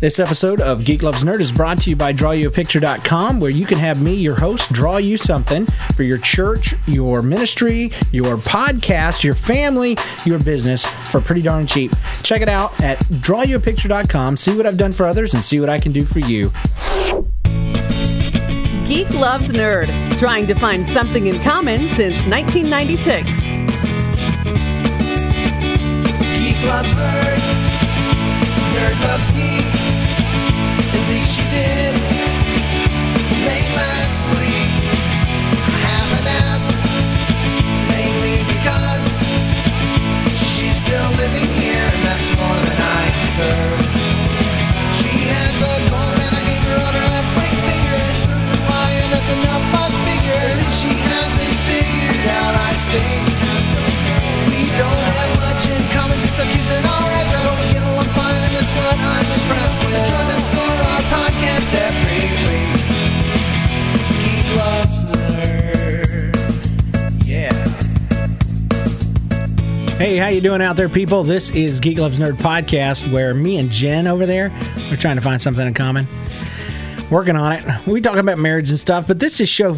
This episode of Geek Loves Nerd is brought to you by DrawYouAPicture.com, where you can have me, your host, draw you something for your church, your ministry, your podcast, your family, your business for pretty darn cheap. Check it out at DrawYouAPicture.com. See what I've done for others and see what I can do for you. Geek Loves Nerd, trying to find something in common since 1996. Geek loves nerd. Nerd loves geek. Hey, how you doing out there, people? This is Geek Loves Nerd podcast, where me and Jenn over there we're trying to find something in common. Working on it. We talk about marriage and stuff, but this is show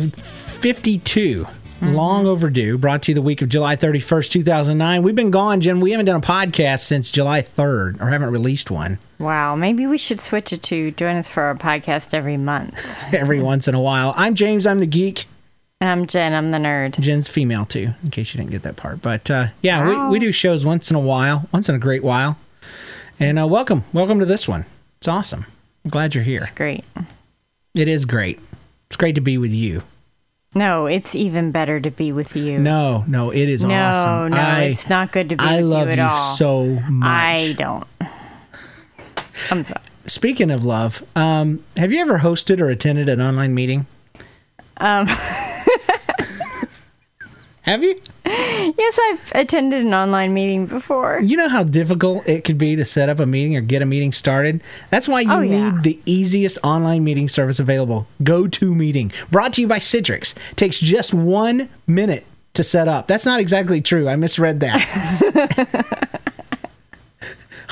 52. Long overdue. Brought to you the week of July 31st, 2009. We've been gone, Jenn. We haven't done a podcast since July 3rd, or haven't released one. Wow, maybe we should switch it to join us for our podcast every month. Every once in a while. I'm James. I'm the geek. And I'm Jenn, I'm the nerd. Jenn's female too, in case you didn't get that part. But uh, yeah, Wow. we, we do shows once in a while, once in a great while. And uh, welcome, welcome to this one. It's awesome. I'm glad you're here. It's great. It is great. It's great to be with you. No, it's even better to be with you. No, no, it is no, awesome. no, I, it's not good to be I with love you you all. so much. I don't. I'm sorry. Speaking of love, um, have you ever hosted or attended an online meeting? Um, Have you? yes, I've attended an online meeting before. You know how difficult it could be to set up a meeting or get a meeting started? That's why you Oh, yeah. need the easiest online meeting service available GoToMeeting. Brought to you by Citrix. Takes just one minute to set up. That's not exactly true. I misread that.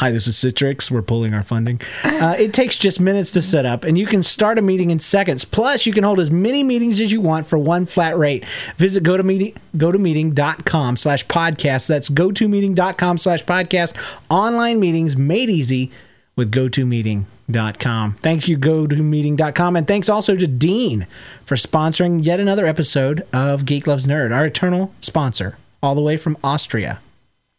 Hi, this is Citrix. We're pulling our funding. Uh, it takes just minutes to set up, and you can start a meeting in seconds. Plus, you can hold as many meetings as you want for one flat rate. Visit GoToMeeting, GoToMeeting.com slash podcast. That's GoToMeeting.com slash podcast. Online meetings made easy with GoToMeeting.com. Thanks you, GoToMeeting.com, and thanks also to Dean for sponsoring yet another episode of Geek Loves Nerd, our eternal sponsor, all the way from Austria.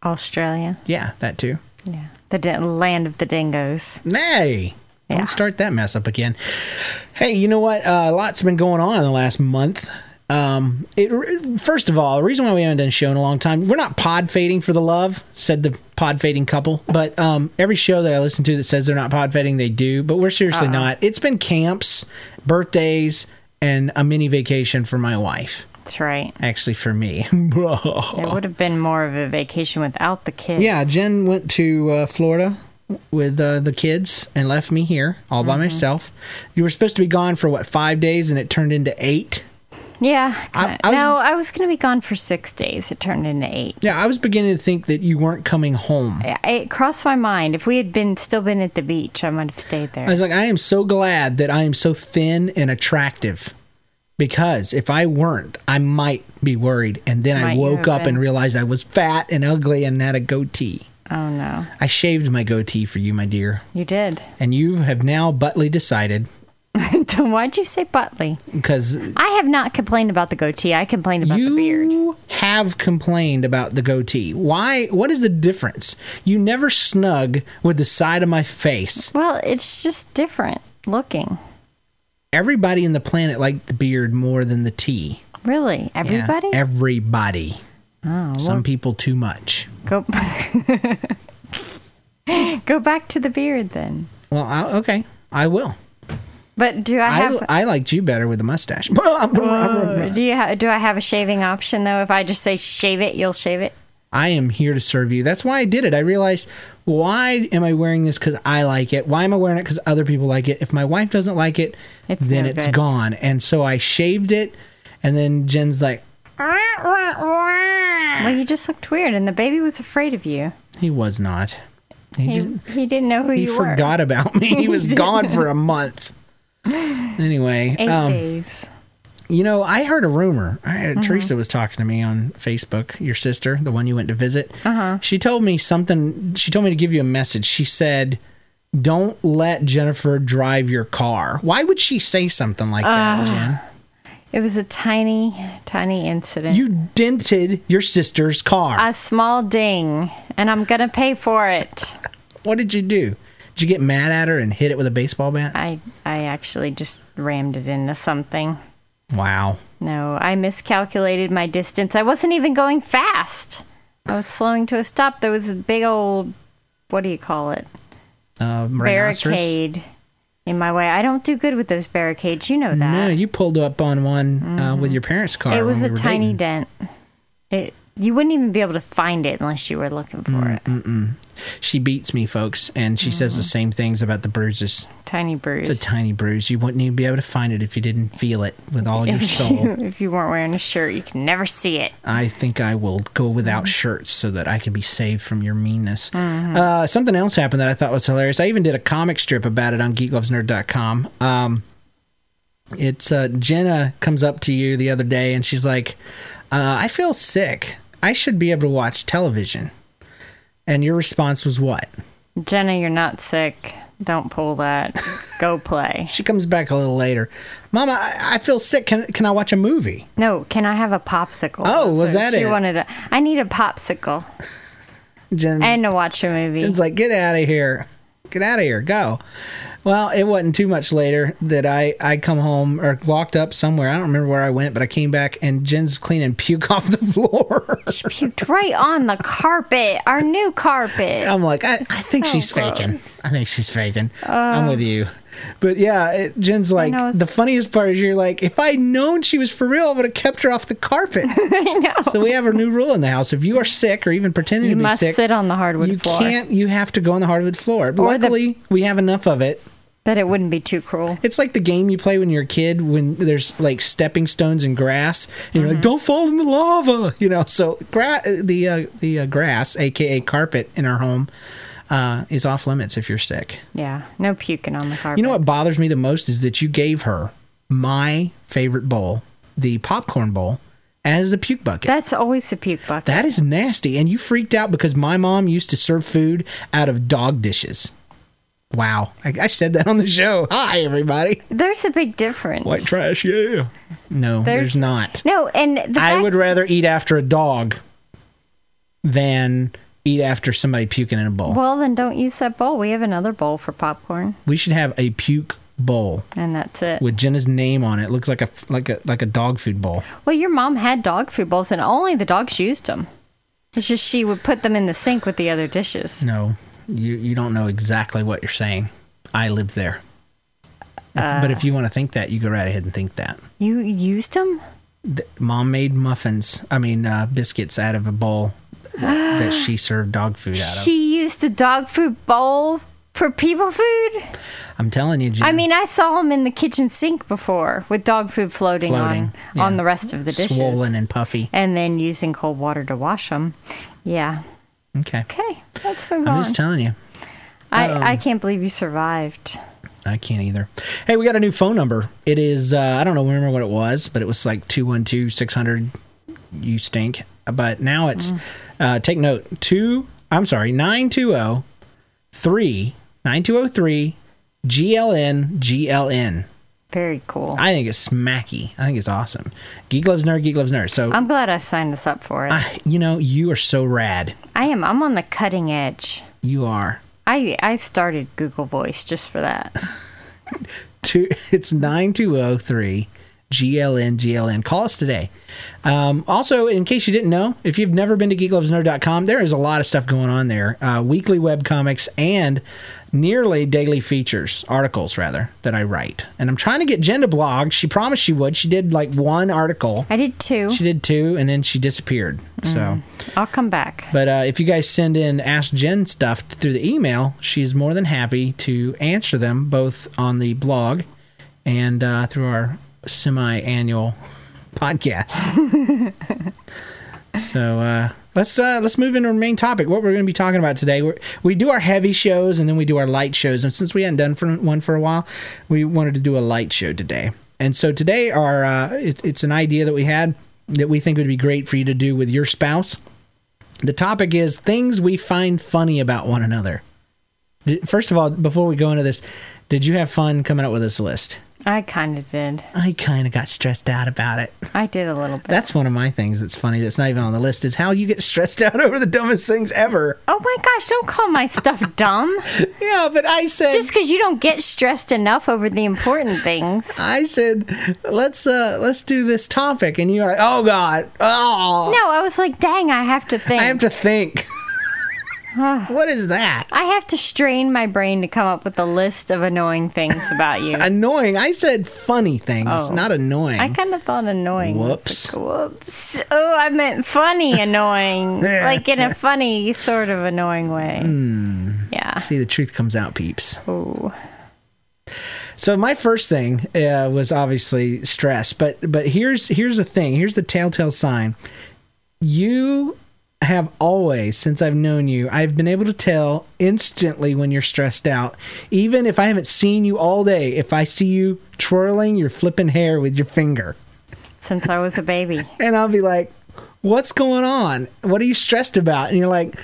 Australia. Yeah, that too. Yeah. The land of the dingoes. Nay. Yeah. don't start that mess up again. Hey, you know what? Uh, a lot's been going on in the last month. Um, it, first of all, the reason why we haven't done a show in a long time, we're not pod fading for the love, said the pod fading couple. But um, every show that I listen to that says they're not pod fading, they do. But we're seriously not. It's been camps, birthdays, and a mini vacation for my wife. That's right. Actually, for me. It would have been more of a vacation without the kids. Yeah, Jenn went to uh, Florida with uh, the kids and left me here all Mm-hmm. by myself. You were supposed to be gone for what five days, and it turned into eight. Yeah. I-. I was- no, I was going to be gone for six days. It turned into eight. Yeah, I was beginning to think that you weren't coming home. It crossed my mind. If we had been still been at the beach, I might have stayed there. I was like, I am so glad that I am so thin and attractive. Because if I weren't, I might be worried. And then I Might you woke up and realized I was fat and ugly and had a goatee. oh no, I shaved my goatee for you, my dear. you did. And you have now buttly decided Why'd you say Butley? because I have not complained about the goatee. I complained about the beard. You have complained about the goatee. Why? What is the difference? You never snug with the side of my face. Well, it's just different looking. Everybody in the planet liked the beard more than the tea. Really, Yeah, everybody. everybody. oh, Some people too much. go. go back to the beard then. Well, I, okay, I will. But do I I, have? I liked you better with the mustache. Uh, do you ha- do I have a shaving option though? If I just say shave it, you'll shave it. I am here to serve you. That's why I did it. I realized why am I wearing this because I like it? Why am I wearing it because other people like it? If my wife doesn't like it, It's then no it's good. gone. And so I shaved it, and then Jenn's like, Well, you just looked weird, and the baby was afraid of you. he was not. He, He, just, he didn't know who he you were. He forgot about me. He was gone for a month. Anyway, Eight um, days. You know, I heard a rumor. I, Mm-hmm. Teresa was talking to me on Facebook. Your sister, the one you went to visit. Uh-huh. She told me something. She told me to give you a message. She said, "Don't let Jennifer drive your car." Why would she say something like that, Jenn? It was a tiny, tiny incident. You dented your sister's car. a small ding, and I'm gonna pay for it. what did you do? Did you get mad at her and hit it with a baseball bat? I I actually just rammed it into something. Wow. No, I miscalculated my distance. I wasn't even going fast. I was slowing to a stop. There was a big old, what do you call it? Uh. Barricade in my way. I don't do good with those barricades. You know that. No, you pulled up on one uh, with your parents' car. it was a we tiny dating. dent. It you wouldn't even be able to find it unless you were looking for Mm, it. She beats me, folks, and she says Mm-hmm. the same things about the bruises. Tiny bruise. It's a tiny bruise. You wouldn't even be able to find it if you didn't feel it with all your soul. if you weren't wearing a shirt, you can never see it. I think I will go without Mm-hmm. shirts so that I can be saved from your meanness. Uh, something else happened that I thought was hilarious. I even did a comic strip about it on geeklovesnerd.com. Um, it's uh, Jenna comes up to you the other day and she's like, uh, I feel sick. I should be able to watch television. And your response was what? Jenna, you're not sick. Don't pull that. Go play. She comes back a little later. Mama, I, I feel sick. Can, can I watch a movie? No, can I have a popsicle? Oh, was So that she it? wanted a. I need a popsicle Jenn's, and to watch a movie. Jenn's like, get out of here. Get out of here. Go. Well, it wasn't too much later that I, I come home or walked up somewhere. I don't remember where I went, but I came back and Jenn's cleaning puke off the floor. She puked right on the carpet, our new carpet. I'm like, I, I think so she's faking. I think she's faking. Uh, I'm with you. But yeah, it, Jenn's like, the funniest part is you're like, if I'd known she was for real, I would have kept her off the carpet. I know. so we have a new rule in the house. If you are sick or even pretending You to be must sick, sit on the hardwood you floor. can't, you have to go on the hardwood floor. But Or the- luckily, we have enough of it That it wouldn't be too cruel. It's like the game you play when you're a kid when there's like stepping stones and grass, and you're Mm-hmm. like, "Don't fall in the lava," you know. So gra- the uh, the uh, grass, aka carpet, in our home uh, is off limits if you're sick. Yeah, no puking on the carpet. You know what bothers me the most is that you gave her my favorite bowl, the popcorn bowl, as a puke bucket. That's always a puke bucket. that is nasty, and you freaked out because my mom used to serve food out of dog dishes. Wow, I, I said that on the show. Hi, everybody. There's a big difference. White trash, yeah. No, there's, There's- not. No, and the I fact- would rather eat after a dog than eat after somebody puking in a bowl. Well, then don't use that bowl. We have another bowl for popcorn, we should have a puke bowl and that's it. with Jenna's name on it. Looks like a like a like a dog food bowl. Well, your mom had dog food bowls, and only the dogs used them. It's just she would put them in the sink with the other dishes. No, you you don't know exactly what you're saying. I lived there. If- but if you want to think that, you go right ahead and think that. You used them? Th- Mom made muffins. I mean, uh, biscuits out of a bowl that, that she served dog food out of. She used a dog food bowl for people food? I'm telling you, Jenn. I mean, I saw them in the kitchen sink before with dog food floating, Floating, on yeah. on the rest of the dishes. swollen and puffy. and then using cold water to wash them. Yeah. Okay. Okay, let's move I'm on. just telling you. I, I can't believe you survived. I can't either. Hey, we got a new phone number. It is, uh, I don't know, remember what it was, but it was like 212 600 You Stink. But now it's, uh, take note, two, I'm sorry, 920 3 9203 GLN GLN. Very cool. I think it's smacky. I think it's awesome. Geek loves nerd, geek loves nerd. So, I'm glad I signed us up for it. I, you know, you are so rad. I am. I'm on the cutting edge. You are. I I started Google Voice just for that. two it's 9203 gln gln call us today. Um, also in case you didn't know if you've never been to geeklovesnerd.com there is a lot of stuff going on there. Uh, weekly web comics and nearly daily features articles rather that i write. And i'm trying to get jenn to blog. She promised she would. She did like one article. I did two. she did two and then she disappeared. So I'll come back. but uh, if you guys send in Ask Jenn stuff through the email, she's more than happy to answer them both on the blog and uh, through our semi annual podcast. so uh, let's uh, let's move into our main topic. What we're going to be talking about today. We're, we do our heavy shows and then we do our light shows. And since we hadn't done for one for a while, we wanted to do a light show today. And so today, our uh, it, it's an idea that we had that we think would be great for you to do with your spouse. The topic is things we find funny about one another. First of all, before we go into this, did you have fun coming up with this list? I kind of did. I kind of got stressed out about it. I did a little bit. That's one of my things that's funny that's not even on the list is how you get stressed out over the dumbest things ever. oh my gosh, don't call my stuff dumb. Yeah, but I said Just because you don't get stressed enough over the important things. I said let's uh let's do this topic and you're like, "Oh god. Oh. No, I was like, dang, I have to think. I have to think." what is that? I have to strain my brain to come up with a list of annoying things about you. Annoying. I said funny things, Oh. not annoying. I kind of thought annoying. Whoops. like, whoops. Oh, I meant funny annoying. Like in a funny, sort of annoying way. Hmm. Yeah. See, the truth comes out, peeps. Ooh. So my first thing uh, was obviously stress, but but here's here's the thing. Here's the telltale sign. You have always, since I've known you, I've been able to tell instantly when you're stressed out. Even if I haven't seen you all day, if I see you twirling your flipping hair with your finger, Since I was a baby. and I'll be like, "What's going on? What are you stressed about?" And you're like,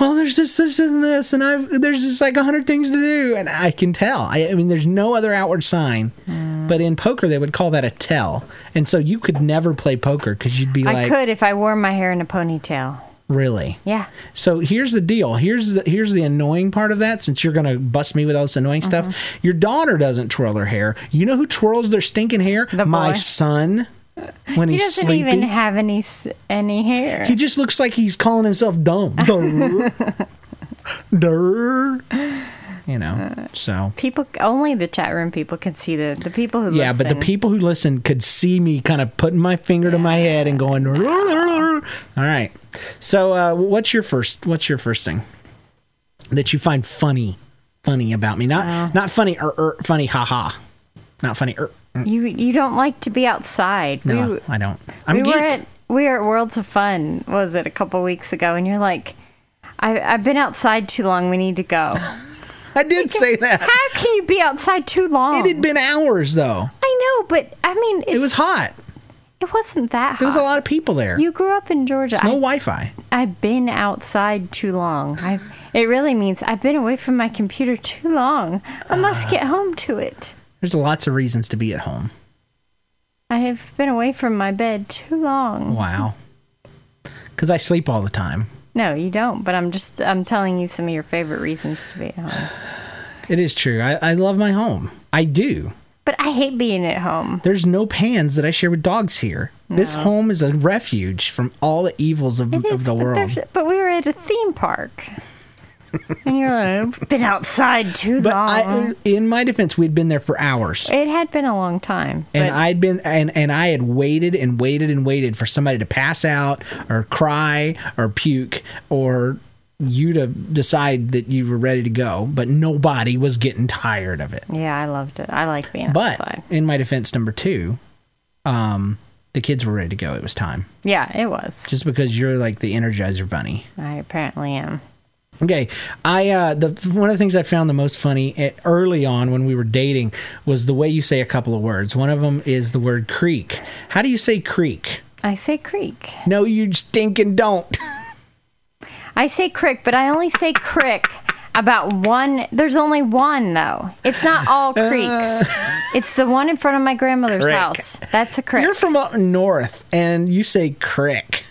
"Well, there's this, this, and this, and I've there's just like a hundred things to do." And I can tell. I, I mean, there's no other outward sign. Mm. But in poker, they would call that a tell. And so you could never play poker because you'd be I like, I could if I wore my hair in a ponytail. "Really?" Yeah. So here's the deal. Here's the here's the annoying part of that. Since you're gonna bust me with all this annoying stuff, Uh-huh. your daughter doesn't twirl her hair. You know who twirls their stinking hair? The My boy. son. When He he's doesn't sleepy. even have any any hair. He just looks like he's calling himself dumb. Durr. Durr. You know, so. people only the chat room people can see the the people who Yeah, listen. but the people who listen could see me kind of putting my finger to my head and going. All right. So, uh, what's your first? What's your first thing that you find funny? Funny about me? Not not funny. Er, er, funny. Ha ha. Not funny. Er, mm. you you don't like to be outside. no, we, I don't. I'm we geek. were at we were at Worlds of Fun. Was it a couple weeks ago? And you're like, I, I've been outside too long. We need to go. I did say that. How can you be outside too long? It had been hours though. I know, but I mean, it's, It was hot. It wasn't that hot. There was a lot of people there. You grew up in Georgia. no I, Wi-Fi. I've been outside too long. I. It really means I've been away from my computer too long. I must get home to it. There's lots of reasons to be at home. I have been away from my bed too long. Wow. Because I sleep all the time. No, you don't. But I'm just I'm telling you some of your favorite reasons to be at home. It is true. I, I love my home. I do. But I hate being at home. There's no pans that I share with dogs here. This home is a refuge from all the evils of, of the but world. But we were at a theme park. And you're like, I've been outside too But long. I, in my defense, we'd been there for hours. it had been a long time. and but I'd been and, and I had waited and waited and waited for somebody to pass out or cry or puke or you to decide that you were ready to go, but nobody was getting tired of it. yeah, I loved it. I like being But outside. in my defense, number two, um, the kids were ready to go. It was time. Yeah, it was. Just because you're like the Energizer Bunny. I apparently am. Okay, I uh, the one of the things I found the most funny at, early on when we were dating was the way you say a couple of words. One of them is the word creek. How do you say creek? I say creek. No, you stinking don't. I say crick, but I only say crick about one. There's only one though. It's not all creeks. it's the one in front of my grandmother's Crick. house. That's a crick. You're from up north, and you say crick.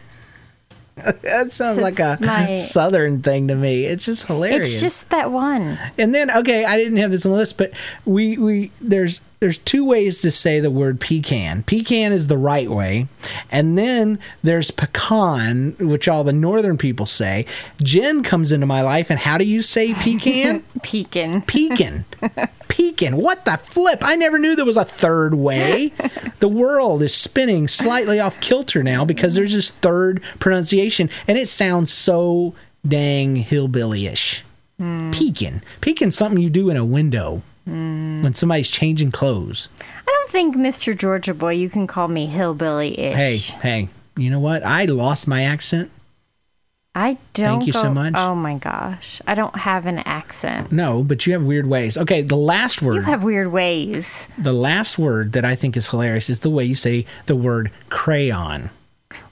that sounds like a my- southern thing to me. It's just hilarious. it's just that one. And then okay, I didn't have this on the list, but we we there's there's two ways to say the word pecan. Pecan is the right way, and then there's pecan, which all the northern people say. Jen comes into my life, and how do you say pecan? Pekin. Pecan. Pecan. What the flip? I never knew there was a third way. The world is spinning slightly off kilter now because there's this third pronunciation, and it sounds so dang hillbilly-ish. Hmm. Pecan. Pecan's something you do in a window Mm. when somebody's changing clothes. I don't think, Mr. Georgia Boy, you can call me hillbilly Hey, ish. hey, hey, You know what? I lost my accent. I don't. Thank you go, so much. Oh my gosh, I don't have an accent. No, but you have weird ways. Okay, the last word. You have weird ways, the last word that I think is hilarious is the way you say the word crayon.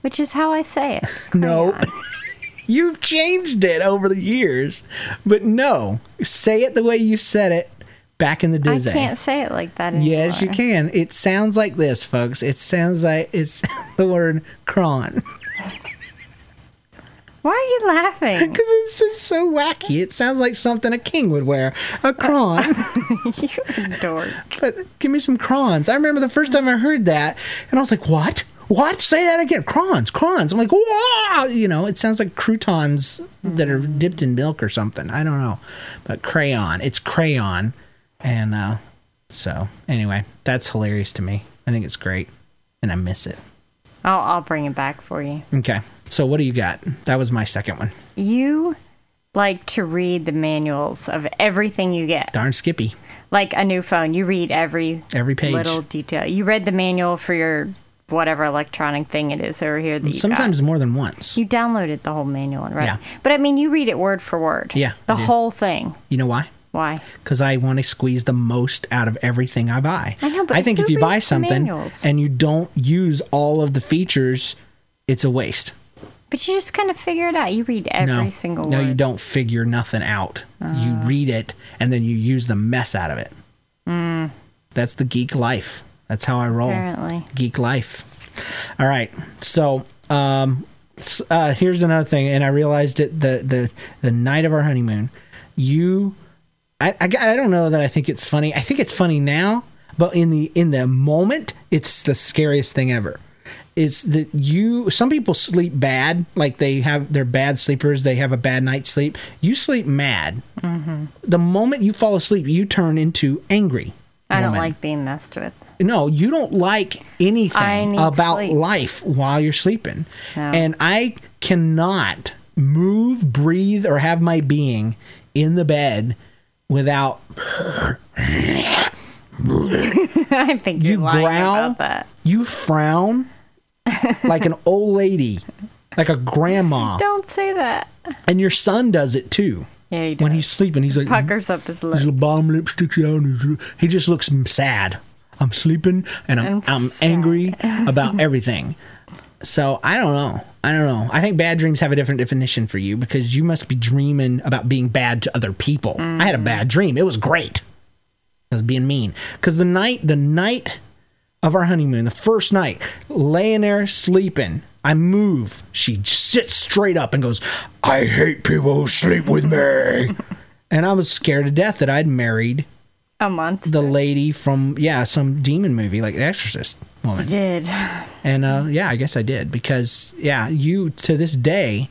which is how I say it. No. You've changed it over the years, but no, say it the way you said it back in the day. I eh? can't say it like that anymore. Yes, you can. It sounds like this, folks. It sounds like it's the word cron. Why are you laughing? Because it's just so wacky. It sounds like something a king would wear. A cron. you dork. but give me some crons. I remember the first time I heard that, and I was like, what? What? Say that again. Crons, crons. I'm like, wow. You know, it sounds like croutons that are dipped in milk or something. I don't know. But crayon. It's crayon. And uh, so, anyway, that's hilarious to me. I think it's great. And I miss it. I'll I'll bring it back for you. Okay. So, what do you got? That was my second one. You like to read the manuals of everything you get. Darn Skippy. Like a new phone, you read every Every page. little detail. You read the manual for your whatever electronic thing it is over here that you Sometimes got. more than once. you downloaded the whole manual, right? Yeah. But I mean, you read it word for word. Yeah, the whole thing. You know why? Why? because I want to squeeze the most out of everything I buy. I know, but I think if you buy something and you don't use all of the features, it's a waste. But you just kind of figure it out. You read every no, single no, word. you don't figure nothing out. you Ah. read it and then you use the mess out of it. Mm. That's the geek life. That's how I roll. Apparently. Geek life. All right, so um, uh, here's another thing, and I realized it the the the night of our honeymoon. You I, I, I don't know that I think it's funny. I think it's funny now, but in the in the moment, it's the scariest thing ever. It's that you. Some people sleep bad, like they have they're bad sleepers. They have a bad night's sleep. You sleep mad. Mm-hmm. The moment you fall asleep, you turn into angry. I don't like being messed with. No, you don't like anything about sleep. life while you're sleeping. No. And I cannot move, breathe, or have my being in the bed without I think you growl, about that. you frown like an old lady, like a grandma. Don't say that. And your son does it too. Yeah, he When he's sleeping, he's like, Puckers up his his lips. little bottom lip sticks out. He just looks sad. I'm sleeping and I'm, I'm I'm, angry about everything. So I don't know. I don't know. I think bad dreams have a different definition for you because you must be dreaming about being bad to other people. I had a mm-hmm. bad dream. It was great. I was being mean because the night, the night of our honeymoon, the first night, laying there sleeping, I move. She sits straight up and goes, "I hate people who sleep with me." and I was scared to death that I'd married A monster. the lady from yeah some demon movie like The Exorcist woman. did. And uh, yeah, I guess I did because yeah, you to this day,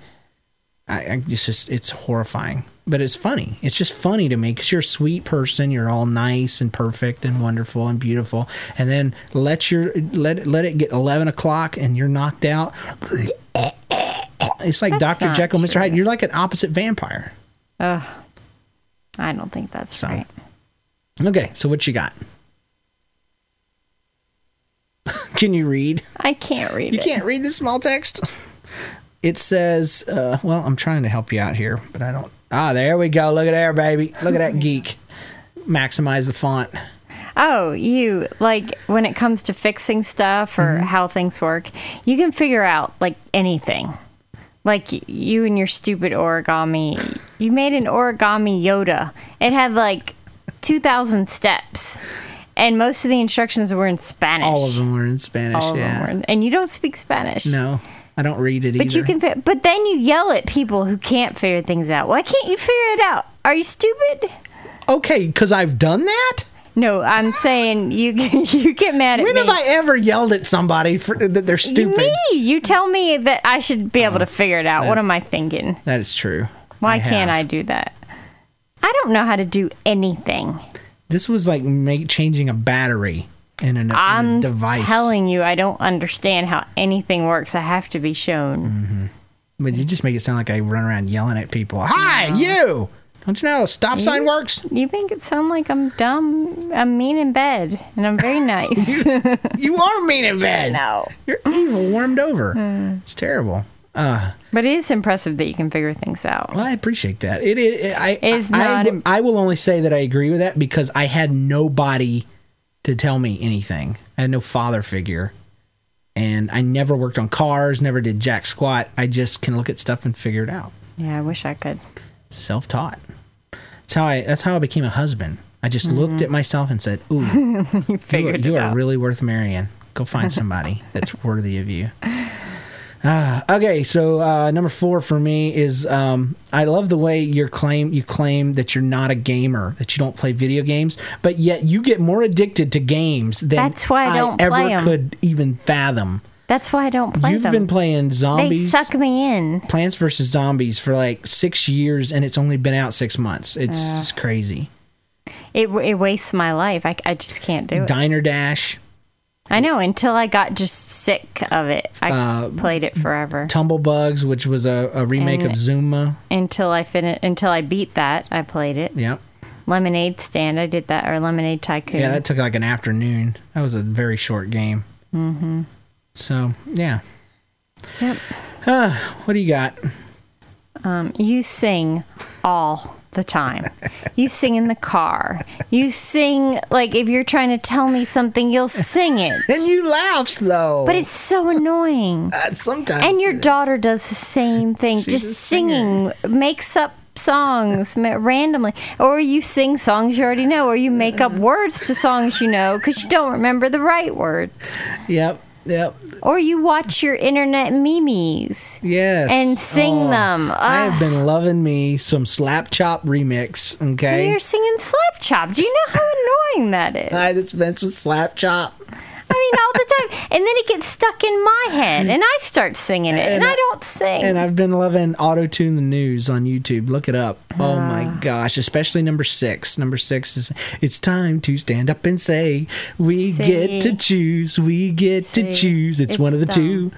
I, I it's just it's horrifying, but it's funny. It's just funny to me because you're a sweet person. You're all nice and perfect and wonderful and beautiful, and then let your let let it get eleven o'clock and you're knocked out. It's like Doctor Jekyll, Mister Hyde. You're like an opposite vampire. Ugh. I don't think that's So, right. Okay, so what you got? Can you read? I can't read You it. can't read the small text. It says, uh, well, I'm trying to help you out here, but I don't. Ah, there we go. Look at there, baby. Look at that geek. Maximize the font. Oh, you like when it comes to fixing stuff or Mm-hmm. how things work, you can figure out like anything. Like y- you and your stupid origami. You made an origami Yoda. It had like 2,000 steps. And most of the instructions were in Spanish. All of them were in Spanish. All of yeah. them were. in- and you don't speak Spanish. No, I don't read it But either. you can, fi- but then you yell at people who can't figure things out. Why can't you figure it out? Are you stupid? Okay, because I've done that. No, I'm saying you you get mad at When me. When have I ever yelled at somebody for that they're stupid? Me, you tell me that I should be able to oh, figure it out. What am I thinking? That is true. Why can't have. I do that? I don't know how to do anything. This was like make, changing a battery in, an, in a I'm device. telling you, I don't understand how anything works. I have to be shown. But you just make it sound like I run around yelling at people. Hi, you! Don't you know how a stop sign You s- works? You make it sound like I'm dumb. I'm mean in bed, and I'm very nice. You are mean in bed. no. You're evil, warmed over. It's terrible. Uh, But it is impressive that you can figure things out. well, I appreciate that. It, it, it I, Is I, not I, im- I will only say that I agree with that because I had nobody to tell me anything. I had no father figure. And I never worked on cars, never did jack squat. I just can look at stuff and figure it out. Yeah, I wish I could. Self taught. That's how I that's how I became a husband. I just looked mm-hmm. at myself and said, Ooh, You you are, you are really worth marrying. Go find somebody that's worthy of you. Uh, okay, so uh, number four for me is um, I love the way you claim you claim that you're not a gamer, that you don't play video games, but yet you get more addicted to games than That's why I don't ever play 'em. could even fathom. That's why I don't play them. You've them. been playing zombies. they zombies, suck me in. Plants vs Zombies for like six years, and it's only been out six months. It's crazy. It it wastes my life. I, I just can't do it. Diner Dash, I know until I got just sick of it. I Uh, played it forever. Tumblebugs, which was a, a remake And- of Zuma. until I fin until I beat that. I played it. Yep. Lemonade Stand. I did that or Lemonade Tycoon. Yeah, that took like an afternoon. That was a very short game. Mm-hmm. So yeah. Yep. Uh, what do you got? Um, you sing all the time. you sing in the car. You sing like if you're trying to tell me something, you'll sing it. And you laugh though. But it's so annoying. Uh, sometimes. And your it is. daughter does the same thing, She's just singing, makes up songs randomly. Or you sing songs you already know, or you make up words to songs you know because you don't remember the right words. Yep. Yep. Or you watch your internet memes. Yes. And sing them. I have been loving me some Slap Chop remix. Okay. You're singing Slap Chop. Do you know how annoying that is? Hi, this Vince with Slap Chop. I mean, all the time. And then it gets stuck in my head, and I start singing it, and, And I I- don't sing. And I've been loving Auto Tune the News on YouTube. Look it up. Oh my Ah. gosh, especially number six. Number six is It's time to stand up and say, We Say. get to choose. We get to choose. It's, one of the It's two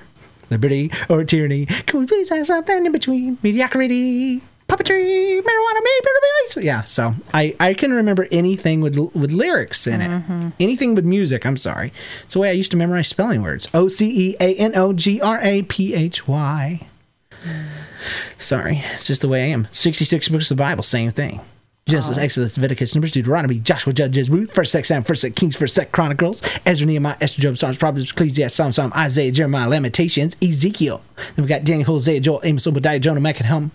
liberty or tyranny. Can we please have something in between? Mediocrity. Puppetry, marijuana, maybe. Yeah, so I, I can remember anything with with lyrics in it, Mm-hmm. anything with music. I'm sorry, it's the way I used to memorize spelling words. O C E A N O G R A P H Y. Sorry, it's just the way I am. 66 books of the Bible, same thing. Genesis, Exodus, Leviticus, Numbers, Deuteronomy, Joshua, Judges, Ruth, First, Second, Samuel, First, Kings, First, Second, Chronicles, Ezra, Nehemiah, Esther, Job, Psalms, Proverbs, Ecclesiastes, Psalm, Psalm, Isaiah, Jeremiah, Lamentations, Ezekiel. Then we got Daniel, Hosea, Joel, Amos, Obadiah, Jonah, Micah, Nahum,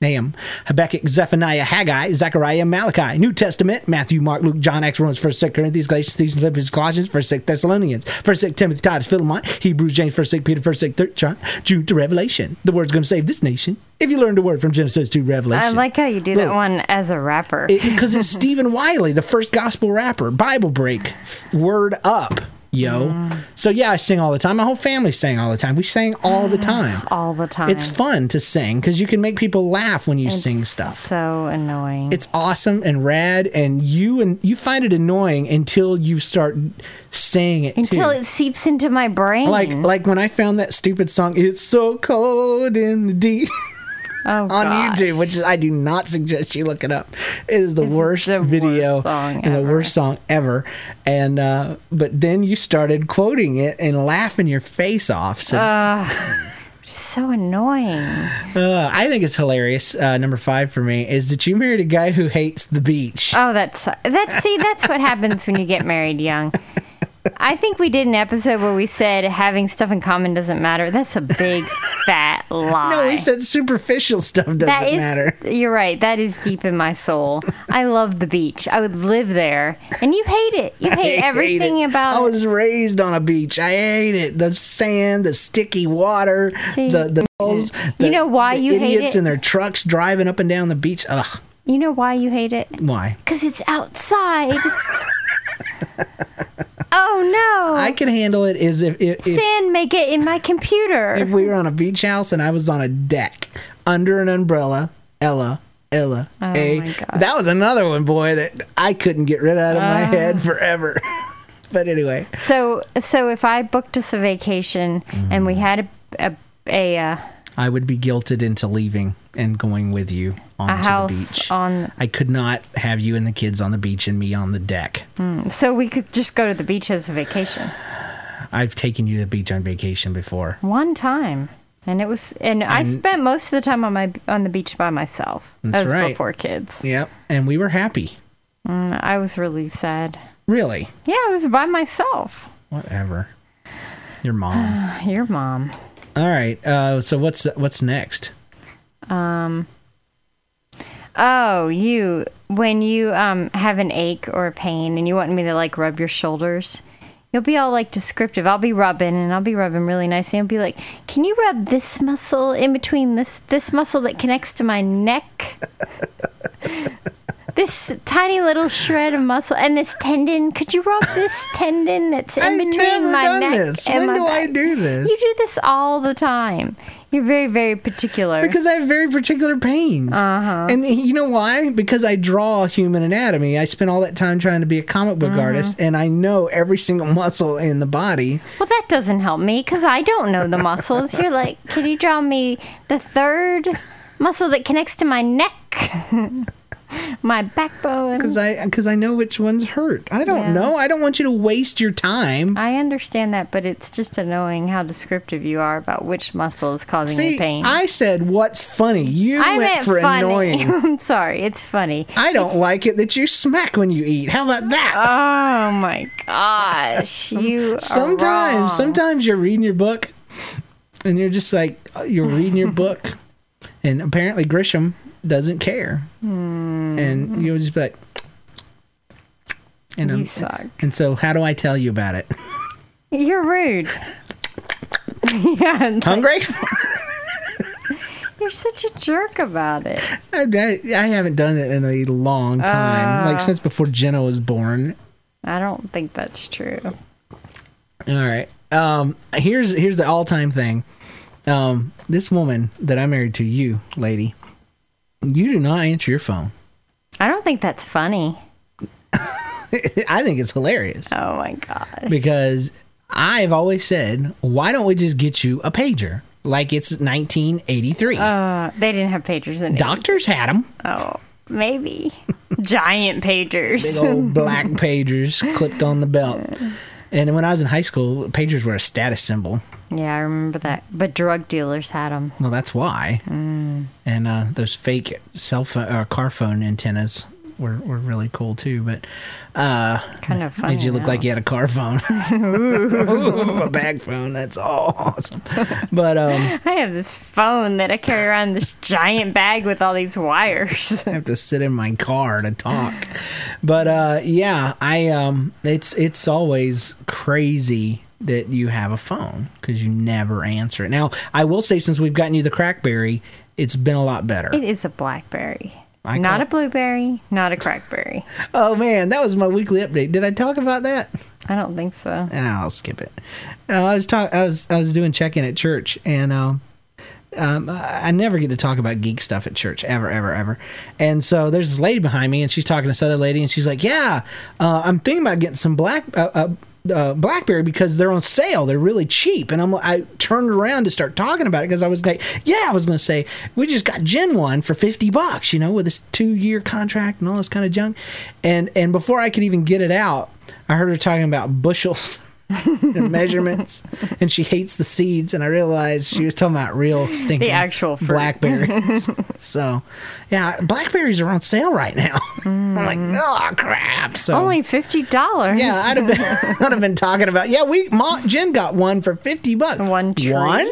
Nahum, Habakkuk, Zephaniah, Haggai, Zechariah, Malachi, New Testament, Matthew, Mark, Luke, John, Acts, Romans, First, Corinthians, Galatians, Ephesians, Philippians, Colossians, First, Thessalonians, First, Timothy, Titus, Philemon, Hebrews, James, First, Peter, First, Second Third John, Jude to Revelation. The word's going to save this nation if you learn the word from Genesis to Revelation. I like how you do that one as a rapper. because it's Stephen Wiley, the first gospel rapper. Bible break, word up, yo. Mm. So yeah, I sing all the time. My whole family sang all the time. We sang all the time. all the time. It's fun to sing because you can make people laugh when you sing stuff. So annoying. It's awesome and rad, and you and you find it annoying until you start saying it. Until too. it seeps into my brain. like like when I found that stupid song, "It's So Cold in the Deep." oh, on gosh. YouTube, which is I do not suggest you look it up. It is the It's worst the worst video song and the worst song ever. And uh, but then you started quoting it and laughing your face off. So Uh. So annoying. uh, I think it's hilarious. Uh, number five for me is that you married a guy who hates the beach. Oh, that's that's see, that's what happens when you get married young. I think we did an episode where we said having stuff in common doesn't matter. That's a big fat lie. no, we said superficial stuff doesn't That is, matter. you're right. That is deep in my soul. I love the beach. I would live there, and you hate it. You hate everything it. about I was raised on a beach. I hate it. The sand, the sticky water, See, the the, the You know why you hate idiots in their trucks driving up and down the beach. Ugh, You know why you hate it? why? Because it's outside. oh no! I can handle it is if if, if, Sand may get in my computer. if we were on a beach house and I was on a deck under an umbrella. Ella, Ella, a. Oh my gosh. That was another one, boy, that I couldn't get rid out of my head forever. but anyway, So, so if I booked us a vacation and Mm. we had a a, a uh, I would be guilted into leaving and going with you onto a the house beach. on. I could not have you and the kids on the beach and me on the deck. Hmm, so we could just go to the beach as a vacation. I've taken you to the beach on vacation before. One time. And it was, and, I And- spent most of the time on my on the beach by myself. That's that was right. before kids. Yep. And we were happy. Hmm, I was really sad. Really. Yeah, I was by myself. Whatever. Your mom. Your mom. All right. Uh, so what's what's next? Um, Oh, you when you um have an ache or a pain and you want me to like rub your shoulders, you'll be all like descriptive. I'll be rubbing and I'll be rubbing really nicely. I'll be like, "Can you rub this muscle in between this this muscle that connects to my neck?" This tiny little shred of muscle and this tendon. Could you rub this tendon that's in I've between my neck this. and When my do I back? do this? You do this all the time. You're very, very particular. Because I have very particular pains. Uh-huh. And you know why? Because I draw human anatomy. I spent all that time trying to be a comic book artist, and I know every single muscle in the body. Well, that doesn't help me because I don't know the muscles. You're like, can you draw me the third muscle that connects to my neck, my backbone? Because I, because I know which ones hurt. I don't Yeah. know. I don't want you to waste your time. I understand that, but it's just annoying how descriptive you are about which muscle is causing See, you pain. I said what's funny. You I went for funny. annoying. I'm sorry, it's funny. I don't like it that you smack when you eat. How about that? Oh my gosh, you are sometimes, wrong. sometimes you're reading your book, and you're just like uh, you're reading your book, and apparently Grisham doesn't care, Hmm. And you'll just be like, and you I'm- suck. And so, how do I tell you about it? You're rude. yeah, and Hungry? you're such a jerk about it. I, I, I haven't done it in a long time, Uh. like since before Jenna was born. I don't think that's true. All right. Um, here's here's the all time thing. Um, this woman that I married to, you lady, you do not answer your phone. I don't think that's funny. I think it's hilarious Oh my god. because I've always said, why don't we just get you a pager like it's 1983? Uh, they didn't have pagers in. Doctors had them, Oh, maybe. Giant pagers. big old black pagers clipped on the belt. And when I was in high school, pagers were a status symbol. yeah, I remember that. But drug dealers had them. Well, that's why. And uh, those fake cell phone, uh, car phone antennas were, were really cool too. But uh, Kind of funny. made you look now. like you had a car phone, Ooh, a bag phone. That's all awesome. But um, I have this phone that I carry around in this giant bag with all these wires. I have to sit in my car to talk. But uh, yeah, I um, it's it's always crazy that you have a phone because you never answer it. Now, I will say, since we've gotten you the CrackBerry, it's been a lot better. it is a blackberry. I not a blueberry, not a crackberry. Oh man, that was my weekly update. Did I talk about that? I don't think so. Ah, I'll skip it. Uh, I was talk. I was I was doing check in at church, and um, um, I I never get to talk about geek stuff at church ever, ever, ever. And so there's this lady behind me, and she's talking to this other lady, and she's like, "Yeah, uh, I'm thinking about getting some black." Uh, uh, BlackBerry because they're on sale. They're really cheap, and I'm. I turned around to start talking about it because I was like, "Yeah, I was going to say we just got Jenn One for fifty bucks, you know, with this two year contract and all this kind of junk." And and before I could even get it out, I heard her talking about bushels and measurements, and she hates the seeds. And I realized she was talking about real stinking The actual fruit. blackberries. so, yeah, blackberries are on sale right now. I'm like, mm. oh crap! So Only fifty dollars. yeah, I'd have been, I'd have been talking about. Yeah, we Ma, Jenn got one for fifty bucks. One tree. one,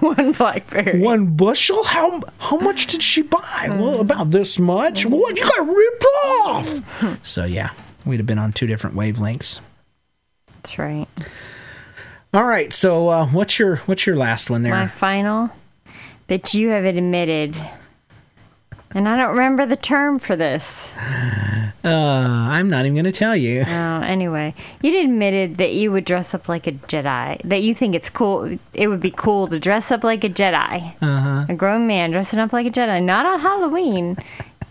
one blackberry. one bushel. How how much did she buy? Mm. Well, about this much. Mm. What you got ripped off? So yeah, we'd have been on two different wavelengths. That's right. All right, so uh, what's your what's your last one there? My final that you have admitted, and I don't remember the term for this. Uh, I'm not even going to tell you. Oh, anyway, you admitted that you would dress up like a Jedi. That you think it's cool. It would be cool to dress up like a Jedi. Uh-huh. A grown man dressing up like a Jedi, not on Halloween,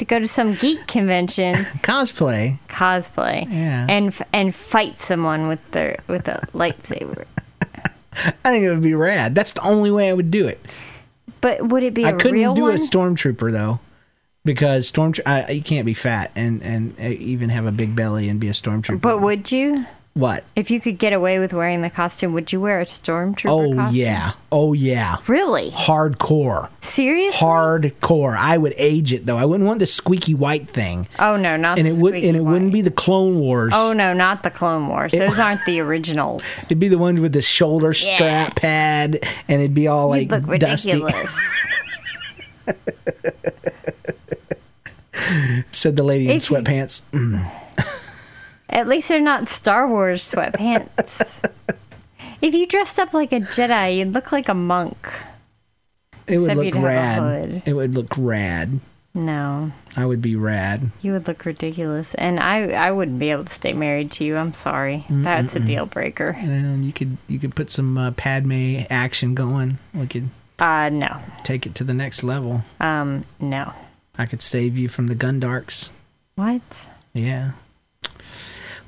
to go to some geek convention, Cosplay. cosplay, Yeah. and f- and fight someone with their with a lightsaber. I think it would be rad. That's the only way I would do it. But would it be I a couldn't do one? a stormtrooper though. because storm uh, you can't be fat and and uh, even have a big belly and be a stormtrooper. But would you? What? If you could get away with wearing the costume, would you wear a stormtrooper Oh costume? yeah. Oh yeah. Really? Hardcore. Seriously? Hardcore. I would age it though. I wouldn't want the squeaky white thing. Oh no, not And the it would squeaky and it wouldn't be the Clone Wars. Oh no, not the Clone Wars. Those aren't the originals. It'd be the ones with the shoulder Yeah. strap pad and it'd be all like You'd look dusty. ridiculous. Said the lady in If you- sweatpants. Mm. At least they're not Star Wars sweatpants. if you dressed up like a Jedi, you'd look like a monk. It would Except look you'd have a rad. It would look rad. No, I would be rad. you would look ridiculous, and I I wouldn't be able to stay married to you. I'm sorry, that's a deal breaker. And you could you could put some uh, Padme action going. We could Uh, no, take it to the next level. um, no. I could save you from the Gundarks. What? Yeah.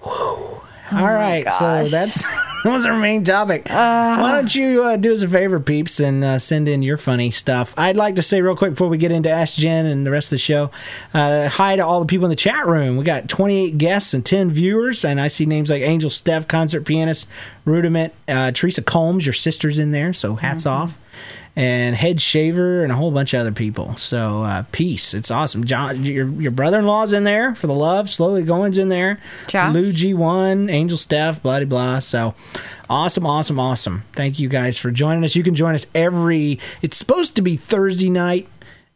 All right, so Oh gosh. that's that was our main topic. Why don't you uh, do us a favor, peeps, and uh, send in your funny stuff? I'd like to say real quick before we get into Ask Jenn and the rest of the show, uh, hi to all the people in the chat room. We got 28 guests and 10 viewers, and I see names like Angel Steph, concert pianist, Rudiment, uh, Teresa Combs, your sister's in there, so hats off. And head shaver and a whole bunch of other people. So uh, peace. It's awesome. John, your your brother in law's in there for the love. Slowly going's in there. Josh? Lou G1, Angel Steph, blah, blah, blah. So awesome, awesome, awesome. Thank you guys for joining us. You can join us every, it's supposed to be Thursday night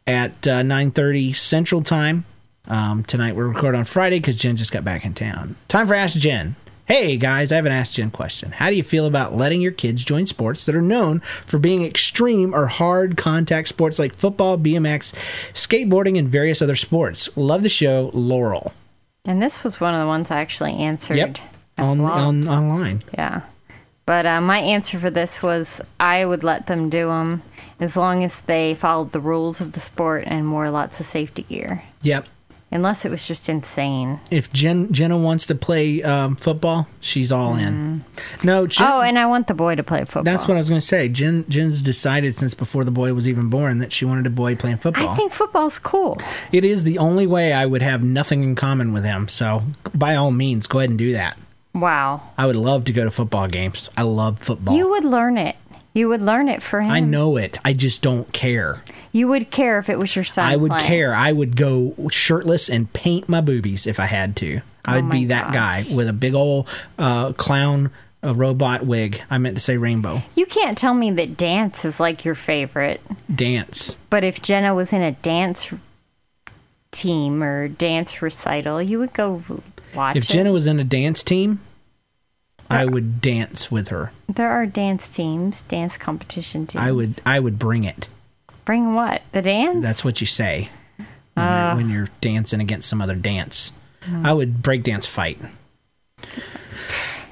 at uh, 9.30 Central Time. Um, tonight we're recording on Friday because Jenn just got back in town. Time for Ask Jenn. Hey guys, I have an Ask Jenn question. How do you feel about letting your kids join sports that are known for being extreme or hard contact sports like football, BMX, skateboarding, and various other sports? Love the show, Laurel. And this was one of the ones I actually answered. Yep. On, on online. Yeah. But uh, my answer for this was I would let them do them as long as they followed the rules of the sport and wore lots of safety gear. Yep. Unless it was just insane. If Jenn, Jenna wants to play um, football, she's all in. No, Jenn, Oh, and I want the boy to play football. that's what I was going to say. Jenn, Jenn's decided since before the boy was even born that she wanted a boy playing football. I think football's cool. it is the only way I would have nothing in common with him. So, by all means, go ahead and do that. Wow. I would love to go to football games. I love football. You would learn it. You would learn it for him. I know it. I just don't care. You would care if it was your son. I would playing. care. I would go shirtless and paint my boobies if I had to. I would Oh be that gosh. guy with a big old uh, clown uh, robot wig. I meant to say rainbow You can't tell me that dance is like your favorite. dance. But if Jenna was in a dance team or dance recital, you would go watch If it. Jenna was in a dance team, I would dance with her. There are dance teams, dance competition teams. I would. I would bring it. Bring what? The dance? That's what you say when, you're, when you're dancing against some other dance. Hmm. I would break dance fight.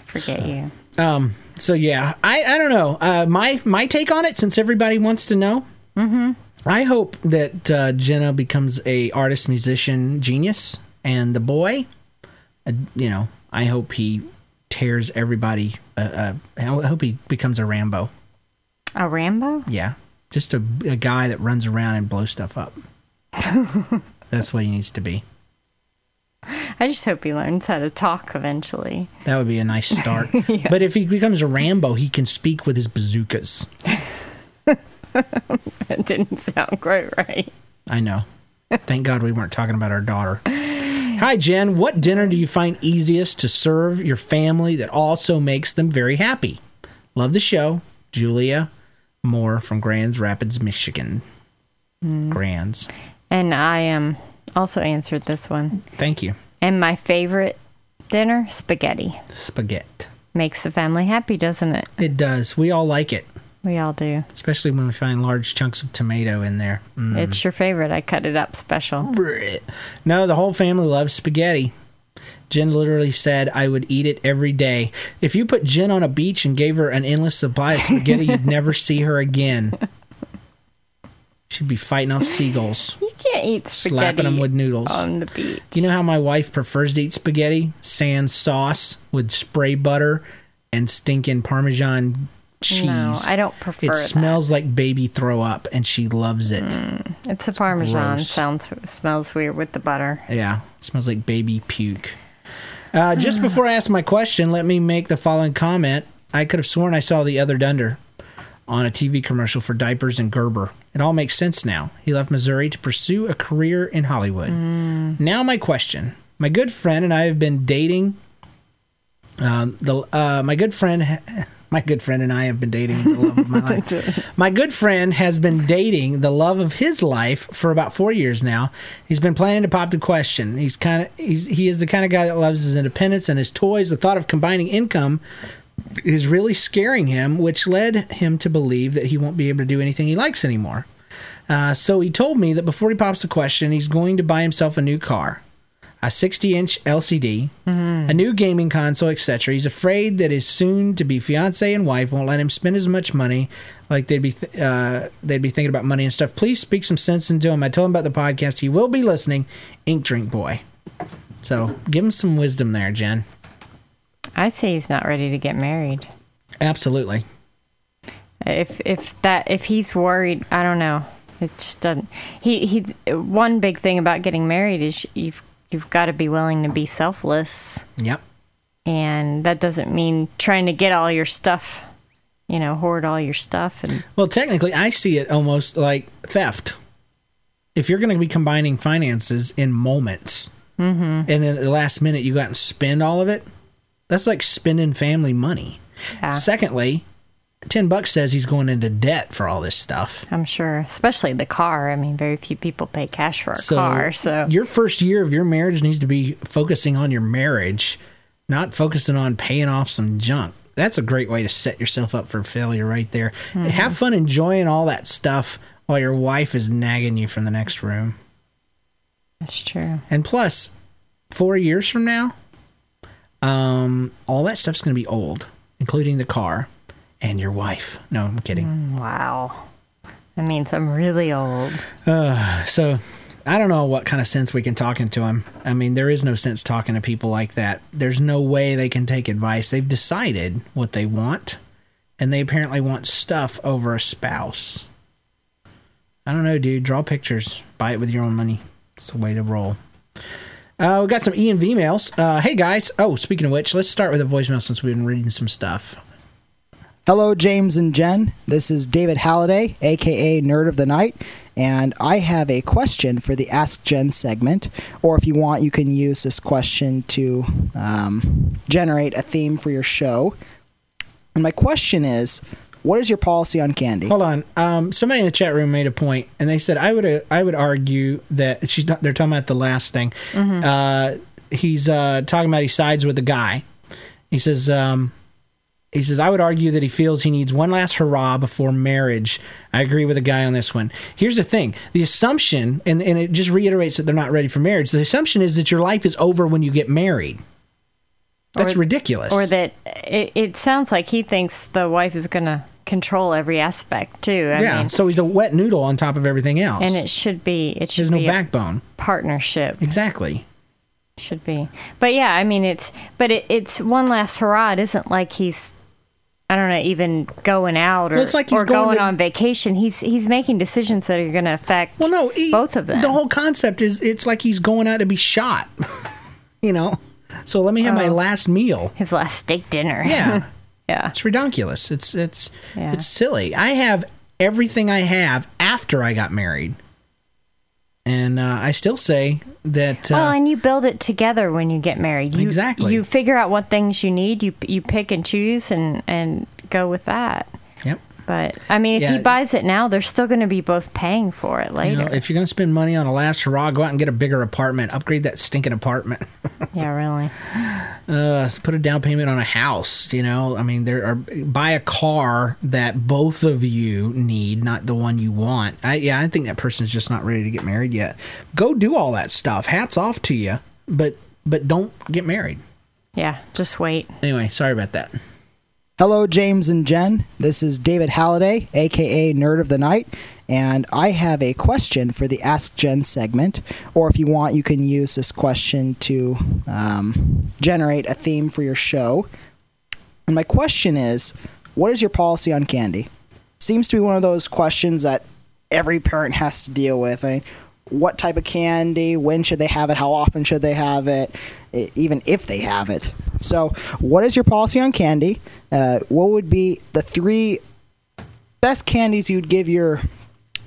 Forget you. Um. So yeah, I I don't know. Uh, my my take on it, since everybody wants to know. Mm-hmm. I hope that uh, Jenna becomes a artist, musician, genius, and the boy, uh, you know, I hope he tears everybody. Uh, uh, I hope he becomes a Rambo. A Rambo? Yeah, just a, a guy that runs around and blows stuff up. That's what he needs to be. I just hope he learns how to talk eventually. That would be a nice start. But if he becomes a Rambo, he can speak with his bazookas. That didn't sound quite right. I know. Thank God we weren't talking about our daughter. Hi, Jenn. What dinner do you find easiest to serve your family that also makes them very happy? Love the show. Julia Moore from Grand Rapids, Michigan. Grands. And I um also answered this one. Thank you. And my favorite dinner, spaghetti. Spaghetti. Makes the family happy, doesn't it? It does. We all like it, We all do. especially when we find large chunks of tomato in there. Mm. It's your favorite. I cut it up special. No, the whole family loves spaghetti. Jenn literally said, I would eat it every day. If you put Jenn on a beach and gave her an endless supply of spaghetti, you'd never see her again. She'd be fighting off seagulls, You can't eat spaghetti slapping them with noodles. on the beach. you know how my wife prefers to eat spaghetti? Sans sauce with spray butter and stinking Parmesan cheese. No, I don't prefer It that. smells like baby throw up, and she loves it. Mm, it's a parmesan. gross. Sounds smells weird with the butter. Yeah, it smells like baby puke. Uh, just before I ask my question, let me make the following comment. I could have sworn I saw the other Dunder on a TV commercial for diapers and Gerber. It all makes sense now. He left Missouri to pursue a career in Hollywood. Now, my question. My good friend and I have been dating. Um, the uh, my good friend, my good friend and I have been dating the love of my life. My good friend has been dating the love of his life for about four years now. He's been planning to pop the question. He's kind of he's he is the kind of guy that loves his independence and his toys. The thought of combining income is really scaring him, which led him to believe that he won't be able to do anything he likes anymore. Uh, so he told me that before he pops the question, he's going to buy himself a new car, a 60 inch LCD, a new gaming console, etc. He's afraid that his soon to be fiance and wife won't let him spend as much money like they'd be th- uh, they'd be thinking about money and stuff. Please speak some sense into him. I told him about the podcast. He will be listening. Ink Drink Boy. So give him some wisdom there, Jenn. I say he's not ready to get married. Absolutely. If if that if he's worried, I don't know. It just doesn't. He he. One big thing about getting married is you've you've got to be willing to be selfless, Yep. and that doesn't mean trying to get all your stuff. You know, hoard all your stuff and Well, technically, I see it almost like theft. If you're going to be combining finances in moments, mm-hmm. and then at the last minute you go out and spend all of it, that's like spending family money. Yeah. Secondly, ten bucks says he's going into debt for all this stuff. I'm sure, especially the car. I mean, very few people pay cash for a car, so your first year of your marriage needs to be focusing on your marriage, not focusing on paying off some junk. That's a great way to set yourself up for failure right there. Have fun enjoying all that stuff while your wife is nagging you from the next room. that's true. And plus, four years from now, um, all that stuff's going to be old, including the car and your wife. No, I'm kidding. Wow, that means I'm really old. So I don't know what kind of sense we can talk into him. I mean, there is no sense talking to people like that. There's no way they can take advice. They've decided what they want, and they apparently want stuff over a spouse. I don't know, dude. Draw pictures, buy it with your own money. It's a way to roll. Uh, we got some E and V mails. Uh, hey guys. Oh, speaking of which, let's start with a voicemail since we've been reading some stuff. Hello, James and Jenn. This is David Halliday, aka Nerd of the Night, and I have a question for the Ask Jenn segment. Or if you want, you can use this question to um, generate a theme for your show. And my question is what is your policy on candy? Hold on. Um, somebody in the chat room made a point, and they said I would uh, I would argue that she's not. They're talking about the last thing. Uh, he's uh, talking about he sides with the guy. He says. Um, he says, I would argue that he feels he needs one last hurrah before marriage. I agree with the guy on this one. Here's the thing the assumption, and, and it just reiterates that they're not ready for marriage. The assumption is that your life is over when you get married. That's Or- ridiculous. Or that it, it sounds like he thinks the wife is going to control every aspect too. I yeah, mean, so he's a wet noodle on top of everything else. and it should be it should There's no be a backbone. partnership. Exactly. Should be. But yeah, I mean it's but it, it's one last hurrah. It isn't like he's I don't know, even going out or, Well, like or going going, to- on vacation. He's he's making decisions that are going to affect Well, no, he- both of them. The whole concept is it's like he's going out to be shot. you know, so let me have my Oh. last meal. His last steak dinner. Yeah, yeah. it's ridiculous. It's it's Yeah. it's silly. I have everything I have after I got married, and uh, I still say that. Uh, Well, and you build it together when you get married. You, Exactly. You figure out what things you need. You you pick and choose and and go with that. But I mean, if Yeah. he buys it now, they're still going to be both paying for it You later. know, if you're going to spend money on a last hurrah, go out and get a bigger apartment. Upgrade that stinking apartment. yeah, really. uh, put a down payment on a house. You know, I mean, there are buy a car that both of you need, not the one you want. I, yeah, I think that person's just not ready to get married yet. Go do all that stuff. Hats off to you, but but don't get married. Yeah, just wait. Anyway, sorry about that. Hello, James and Jenn. This is David Halliday, aka Nerd of the Night, and I have a question for the Ask Jenn segment. Or if you want, you can use this question to um, generate a theme for your show. And my question is what is your policy on candy? Seems to be one of those questions that every parent has to deal with. I mean, what type of candy? When should they have it? How often should they have it? Even if they have it. So, what is your policy on candy? Uh, what would be the three best candies you'd give your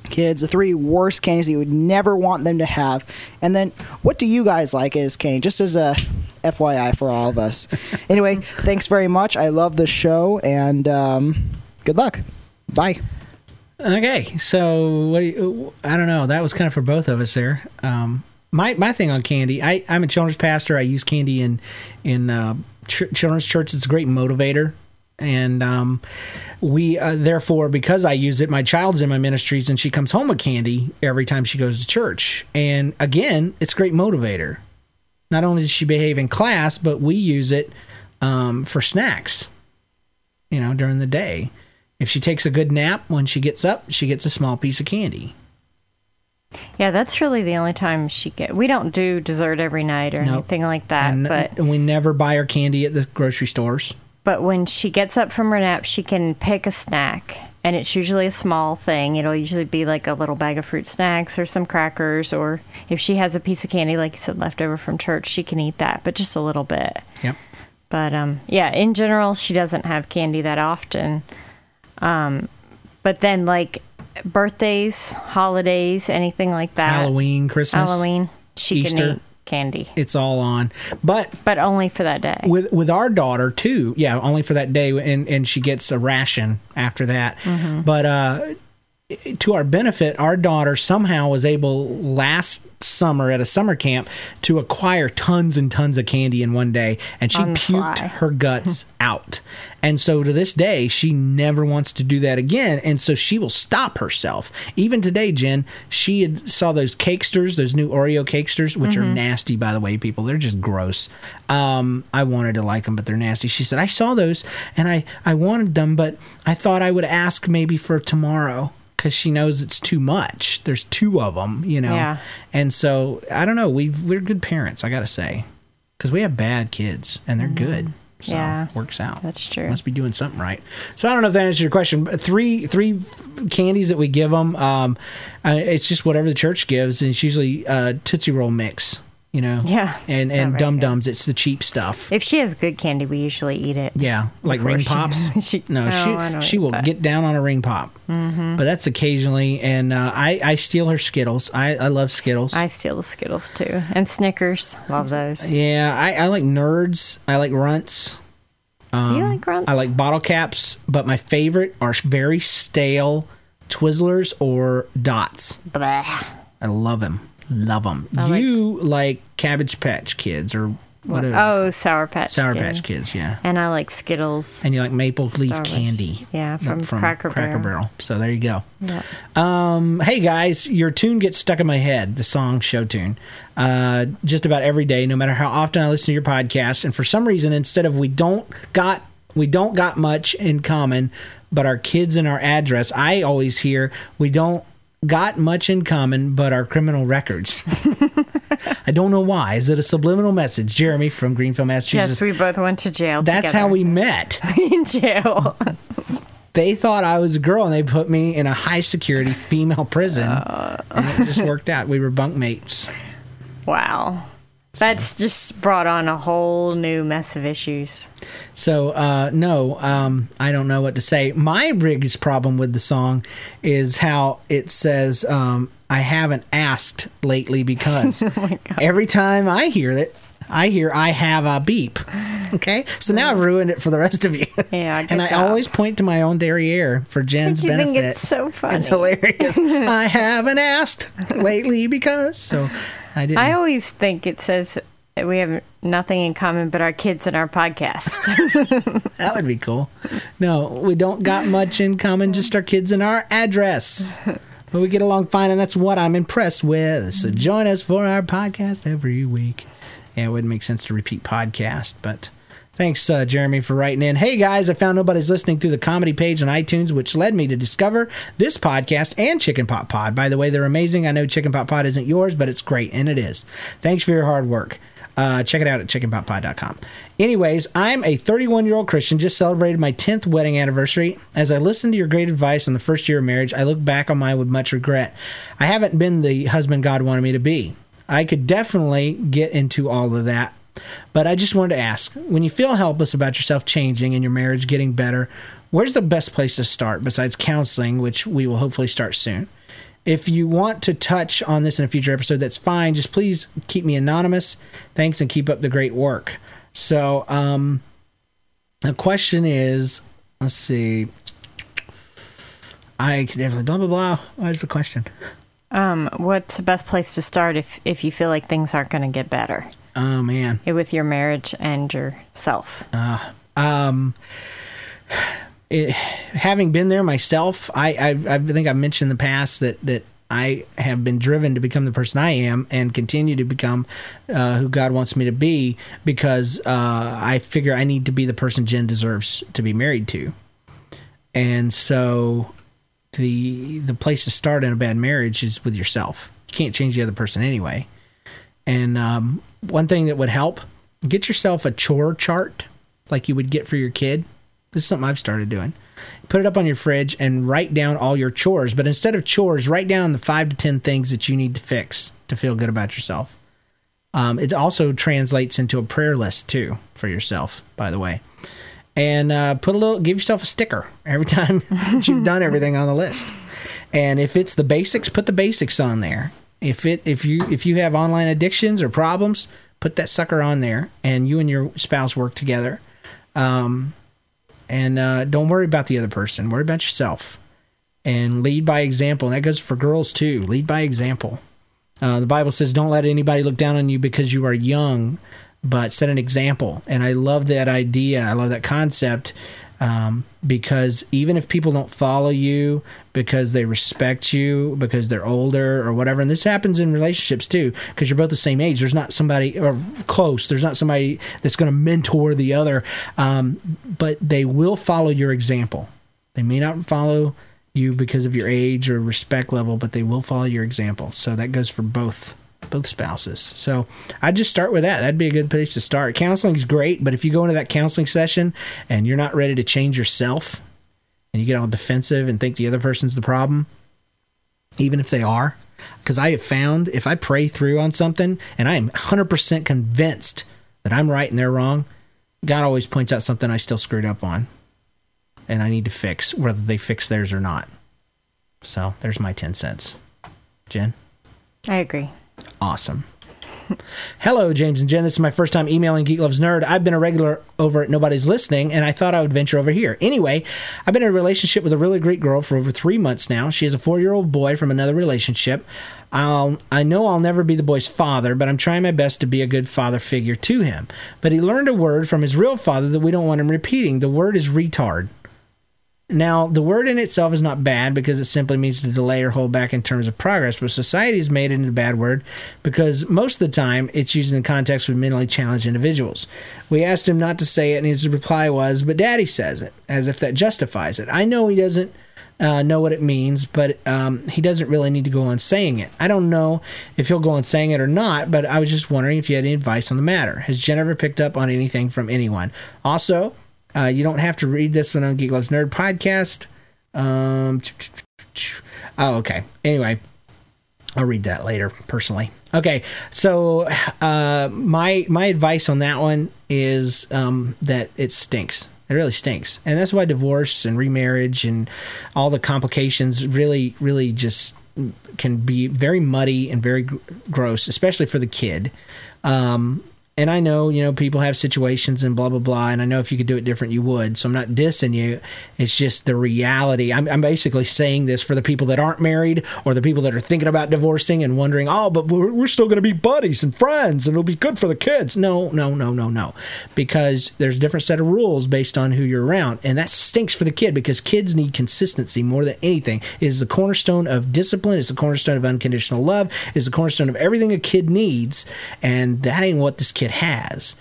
kids, the three worst candies that you would never want them to have, and then what do you guys like as candy? Just as a FYI for all of us. anyway, thanks very much. I love the show, and um, good luck. Bye. Okay, so what do you, I don't know. That was kind of for both of us there. Um, my my thing on candy. I I'm a children's pastor. I use candy in in uh, ch- children's church. It's a great motivator, and um, we uh, therefore because I use it, my child's in my ministries, and she comes home with candy every time she goes to church. And again, it's great motivator. Not only does she behave in class, but we use it um, for snacks. You know, during the day. If she takes a good nap when she gets up, she gets a small piece of candy. Yeah, that's really the only time she get. We don't do dessert every night or Nope. anything like that. and, but and we never buy her candy at the grocery stores. but when she gets up from her nap, she can pick a snack, and it's usually a small thing. It'll usually be like a little bag of fruit snacks or some crackers, or if she has a piece of candy, like you said, left over from church, she can eat that, but just a little bit. Yep. But um, yeah, in general, she doesn't have candy that often. Um, but then like birthdays, holidays, anything like that, Halloween, Christmas, Halloween, she Easter. can eat candy, It's all on. But but only for that day. with with our daughter too, yeah, only for that day, and and she gets a ration after that. Mm-hmm. But uh, to our benefit, our daughter somehow was able last summer at a summer camp to acquire tons and tons of candy in one day, and she puked her guts out. And so to this day, she never wants to do that again. And so she will stop herself. Even today, Jenn, she had saw those cakesters, those new Oreo cakesters, which Mm-hmm. are nasty, by the way, people. They're just gross. Um, I wanted to like them, but they're nasty. She said, I saw those and I, I wanted them, but I thought I would ask maybe for tomorrow because she knows it's too much. There's two of them, you know. Yeah. And so I don't know. We we're good parents, I got to say, because we have bad kids and they're good. So Mm-hmm. Yeah. it works out. That's true. Must be doing something right. So I don't know if that answers your question. But three three candies that we give them. Um, uh, it's just whatever the church gives, and it's usually uh, Tootsie Roll mix. You know. Yeah, And and Dum. Dums. It's the cheap stuff. If she has good candy, we usually eat it. Yeah, like ring she- pops. she- no, no, she she will that. get down on a ring pop. Mm-hmm. But that's occasionally, and uh, I I steal her Skittles. I I love Skittles. I steal the Skittles too, and Snickers. Love those. yeah, I, I like Nerds. I like Runts. Do you like grunts? I like bottle caps, but my favorite are very stale Twizzlers or Dots. Blah. I love them. Love them. like- you like Cabbage Patch Kids or whatever. Oh, Sour Patch. Sour Kid. Patch Kids, yeah. And I like Skittles. And you like Maple Leaf Starburst. Candy. Yeah, Not from Cracker Barrel. Barrel. So there you go. Yeah. Um, hey guys, your tune gets stuck in my head, the song show tune, uh, just about every day, no matter how often I listen to your podcast. And for some reason, instead of we don't got we don't got much in common, but our kids and our address, I always hear we don't got much in common, but our criminal records. I don't know why. Is it a subliminal message? Jeremy from Greenfield, Massachusetts. Yes, we both went to jail. That's together. how we met. in jail. they thought I was a girl and they put me in a high security female prison. Uh. and it just worked out. We were bunkmates. wow. That's just brought on a whole new mess of issues. So, uh, no, um, I don't know what to say. My biggest problem with the song is how it says, um, I haven't asked lately because Oh every time I hear it, I hear I have a beep. Okay, so now I've ruined it for the rest of you. Yeah, and I job. always point to my own derriere for Jenn's you benefit. think it's so funny. It's hilarious. I haven't asked lately because so I didn't. I always think it says we have nothing in common but our kids and our podcast. that would be cool. No, we don't got much in common. Just our kids and our address. But we get along fine, and that's what I'm impressed with. So join us for our podcast every week. Yeah, it wouldn't make sense to repeat podcast, but thanks, uh, Jeremy, for writing in. Hey guys, I found nobody's listening through the comedy page on iTunes, which led me to discover this podcast and Chicken Pot Pod. By the way, they're amazing. I know Chicken Pot Pod isn't yours, but it's great, and it is. Thanks for your hard work. Uh, check it out at chickenpotpie.com. Anyways, I'm a 31 year old Christian, just celebrated my 10th wedding anniversary. As I listened to your great advice on the first year of marriage, I look back on mine with much regret. I haven't been the husband God wanted me to be. I could definitely get into all of that. But I just wanted to ask when you feel helpless about yourself changing and your marriage getting better, where's the best place to start besides counseling, which we will hopefully start soon? If you want to touch on this in a future episode, that's fine. Just please keep me anonymous. Thanks and keep up the great work. So, um, the question is let's see. I can definitely blah, blah, blah. What is the question? Um, what's the best place to start if if you feel like things aren't going to get better Oh, man. with your marriage and yourself? um, it, having been there myself, I, I I think I've mentioned in the past that that I have been driven to become the person I am and continue to become uh, who God wants me to be because uh, I figure I need to be the person Jenn deserves to be married to, and so the the place to start in a bad marriage is with yourself. You can't change the other person anyway. And um, one thing that would help get yourself a chore chart like you would get for your kid. This is something I've started doing. Put it up on your fridge and write down all your chores. But instead of chores, write down the five to 10 things that you need to fix to feel good about yourself. Um, it also translates into a prayer list too for yourself, by the way. And uh, put a little, give yourself a sticker every time you've done everything on the list. And if it's the basics, put the basics on there. If it if you if you have online addictions or problems, put that sucker on there, and you and your spouse work together. Um, and uh, don't worry about the other person. Worry about yourself, and lead by example. And that goes for girls too. Lead by example. Uh, the Bible says, "Don't let anybody look down on you because you are young, but set an example." And I love that idea. I love that concept um, because even if people don't follow you because they respect you because they're older or whatever, and this happens in relationships too, because you're both the same age. There's not somebody or close. There's not somebody that's going to mentor the other, um, but they will follow your example. They may not follow you because of your age or respect level, but they will follow your example. So that goes for both both spouses. So I'd just start with that. That'd be a good place to start. Counseling is great, but if you go into that counseling session and you're not ready to change yourself and you get all defensive and think the other person's the problem, even if they are, because I have found if I pray through on something and I am 100% convinced that I'm right and they're wrong, God always points out something I still screwed up on and I need to fix, whether they fix theirs or not. So there's my 10 cents. Jenn? I agree. Awesome. Hello, James and Jenn. This is my first time emailing Geek Loves Nerd. I've been a regular over at Nobody's Listening, and I thought I would venture over here. Anyway, I've been in a relationship with a really great girl for over three months now. She has a four year old boy from another relationship. I'll, I know I'll never be the boy's father, but I'm trying my best to be a good father figure to him. But he learned a word from his real father that we don't want him repeating. The word is retard. Now, the word in itself is not bad because it simply means to delay or hold back in terms of progress, but society has made it into a bad word because most of the time it's used in the context with mentally challenged individuals. We asked him not to say it, and his reply was, But daddy says it, as if that justifies it. I know he doesn't. Uh, know what it means, but um, he doesn't really need to go on saying it. I don't know if he'll go on saying it or not, but I was just wondering if you had any advice on the matter. Has Jen ever picked up on anything from anyone? Also, uh, you don't have to read this one on Geek Loves Nerd podcast. Um, oh, okay. Anyway, I'll read that later personally. Okay, so uh, my my advice on that one is um, that it stinks. It really stinks, and that's why divorce and remarriage and all the complications really, really just can be very muddy and very gr- gross, especially for the kid. Um, and I know, you know, people have situations and blah blah blah, and I know if you could do it different, you would. So I'm not dissing you. It's just the reality. I'm, I'm basically saying this for the people that aren't married or the people that are thinking about divorcing and wondering, oh, but we're, we're still going to be buddies and friends, and it'll be good for the kids. No, no, no, no, no, because there's a different set of rules based on who you're around, and that stinks for the kid because kids need consistency more than anything. It is the cornerstone of discipline. It's the cornerstone of unconditional love. It's the cornerstone of everything a kid needs, and that ain't what this kid has.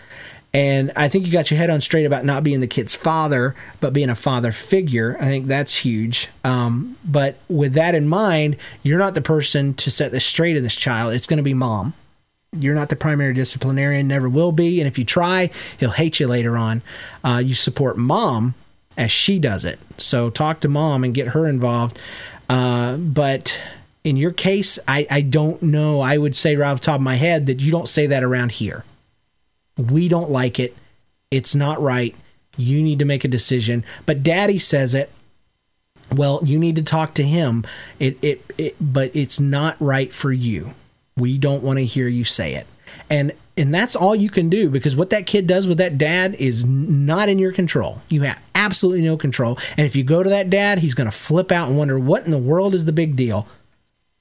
And I think you got your head on straight about not being the kid's father, but being a father figure. I think that's huge. Um, but with that in mind, you're not the person to set this straight in this child. It's going to be mom. You're not the primary disciplinarian, never will be. And if you try, he'll hate you later on. Uh, you support mom as she does it. So talk to mom and get her involved. Uh, but in your case, I, I don't know. I would say right off the top of my head that you don't say that around here. We don't like it. It's not right. You need to make a decision. But daddy says it. Well, you need to talk to him. It, it, it but it's not right for you. We don't want to hear you say it. And and that's all you can do because what that kid does with that dad is not in your control. You have absolutely no control. And if you go to that dad, he's going to flip out and wonder what in the world is the big deal.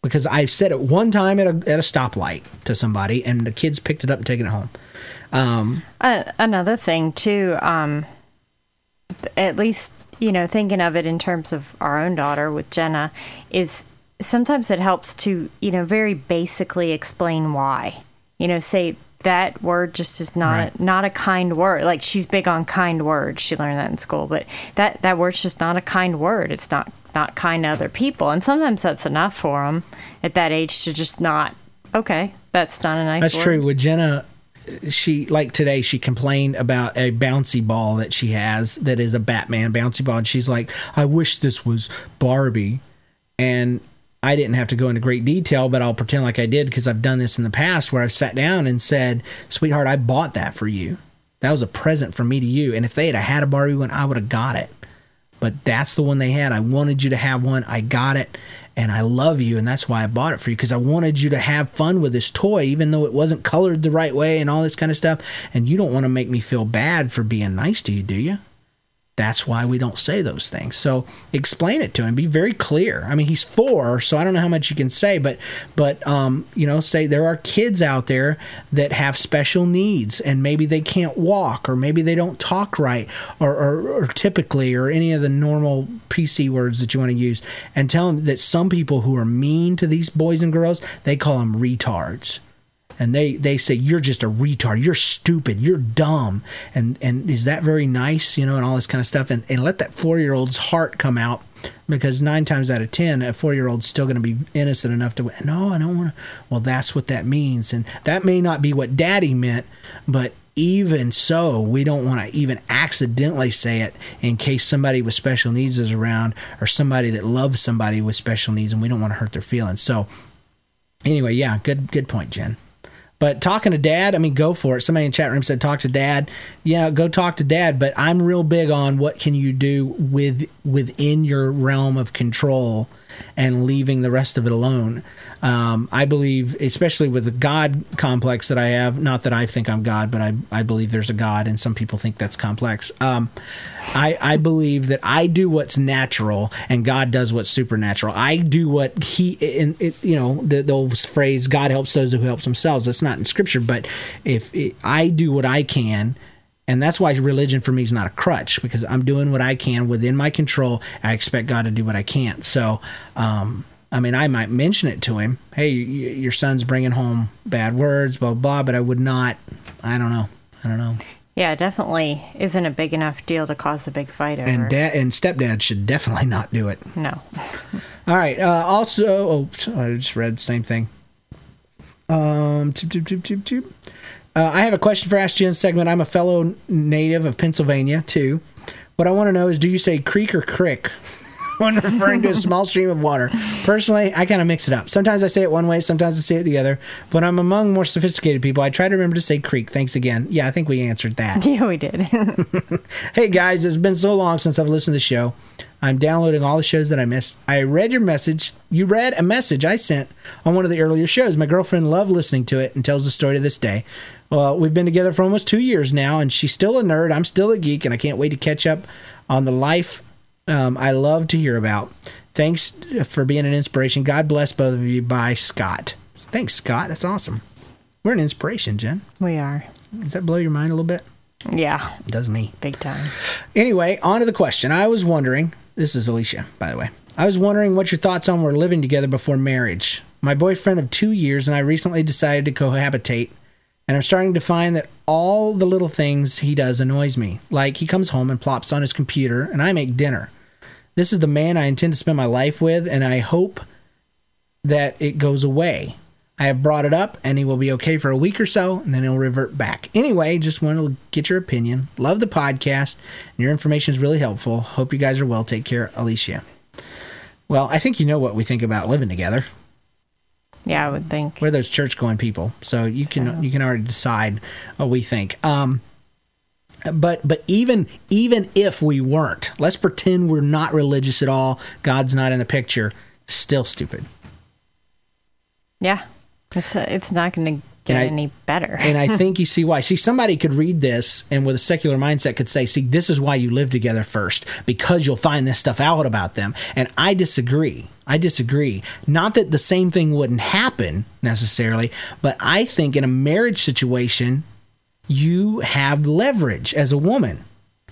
Because I've said it one time at a, at a stoplight to somebody, and the kids picked it up and taken it home. Um, Uh, another thing too, um, at least you know, thinking of it in terms of our own daughter with Jenna, is sometimes it helps to you know very basically explain why. You know, say that word just is not Right. not a kind word. Like she's big on kind words. She learned that in school, but that that word's just not a kind word. It's not not kind to other people, and sometimes that's enough for them at that age to just not. Okay, that's not a nice. That's word. true. With Jenna, she like today she complained about a bouncy ball that she has that is a Batman bouncy ball, and she's like, "I wish this was Barbie," and I didn't have to go into great detail, but I'll pretend like I did because I've done this in the past where I've sat down and said, "Sweetheart, I bought that for you. That was a present from me to you, and if they had had a Barbie one, I would have got it." but that's the one they had. I wanted you to have one. I got it. And I love you. And that's why I bought it for you because I wanted you to have fun with this toy, even though it wasn't colored the right way and all this kind of stuff. And you don't want to make me feel bad for being nice to you, do you? That's why we don't say those things. So explain it to him. Be very clear. I mean, he's four, so I don't know how much you can say, but but um, you know, say there are kids out there that have special needs, and maybe they can't walk, or maybe they don't talk right, or or, or typically, or any of the normal PC words that you want to use, and tell them that some people who are mean to these boys and girls, they call them retards and they they say you're just a retard. You're stupid. You're dumb. And and is that very nice you know and all this kind of stuff? And, and let that four year old's heart come out because nine times out of ten a four year old's still going to be innocent enough to no i don't want to well that's what that means. And that may not be what daddy meant but even so we don't want to even accidentally say it in case somebody with special needs is around or somebody that loves somebody with special needs and we don't want to hurt their feelings. So anyway yeah good good point jenn but talking to dad, I mean, go for it. Somebody in chat room said talk to dad. Yeah, go talk to dad. But I'm real big on what can you do with within your realm of control and leaving the rest of it alone. Um, I believe, especially with the God complex that I have, not that I think I'm God, but I, I believe there's a God, and some people think that's complex. Um, I, I believe that I do what's natural and God does what's supernatural. I do what He, in it, you know, the, the old phrase, God helps those who helps themselves. That's not in Scripture, but if it, I do what I can, and that's why religion for me is not a crutch because I'm doing what I can within my control. I expect God to do what I can't. So, um, I mean, I might mention it to him. Hey, your son's bringing home bad words, blah blah. But I would not. I don't know. I don't know. Yeah, it definitely isn't a big enough deal to cause a big fight over. And dad and stepdad should definitely not do it. no. All right. Uh, also, oh, I just read the same thing. Um, toop, toop, toop, toop, toop. Uh, I have a question for Ask Jenn segment. I'm a fellow native of Pennsylvania too. What I want to know is, do you say creek or crick when referring to a small stream of water? Personally, I kind of mix it up. Sometimes I say it one way, sometimes I say it the other. But I'm among more sophisticated people, I try to remember to say creek. Thanks again. Yeah, I think we answered that. Yeah, we did. Hey guys, it's been so long since I've listened to the show. I'm downloading all the shows that I missed. I read your message. You read a message I sent on one of the earlier shows. My girlfriend loved listening to it and tells the story to this day. Well, we've been together for almost two years now, and she's still a nerd. I'm still a geek, and I can't wait to catch up on the life um, I love to hear about. Thanks for being an inspiration. God bless both of you. Bye, Scott. Thanks, Scott. That's awesome. We're an inspiration, Jenn. we are. Does that blow your mind a little bit? Yeah, It does me. big time. Anyway, on to the question. I was wondering, this is Alicia, by the way. I was wondering what your thoughts on were living together before marriage. My boyfriend of two years and I recently decided to cohabitate, and I'm starting to find that all the little things he does annoys me. Like he comes home and plops on his computer, and I make dinner. This is the man I intend to spend my life with, and I hope that it goes away. I have brought it up, and he will be okay for a week or so, and then he'll revert back. Anyway, just wanted to get your opinion. Love the podcast. And your information is really helpful. Hope you guys are well. Take care, Alicia. Well, I think you know what we think about living together. Yeah, I would think. We're those church going people, so you can So. you can already decide what we think. Um, but but even even if we weren't, let's pretend we're not religious at all. God's not in the picture. Still stupid. Yeah, it's uh, it's not going to get I- any better. and I think you see why. See, somebody could read this and with a secular mindset could say, see, this is why you live together first, because you'll find this stuff out about them. And I disagree. I disagree. Not that the same thing wouldn't happen necessarily, but I think in a marriage situation, you have leverage as a woman.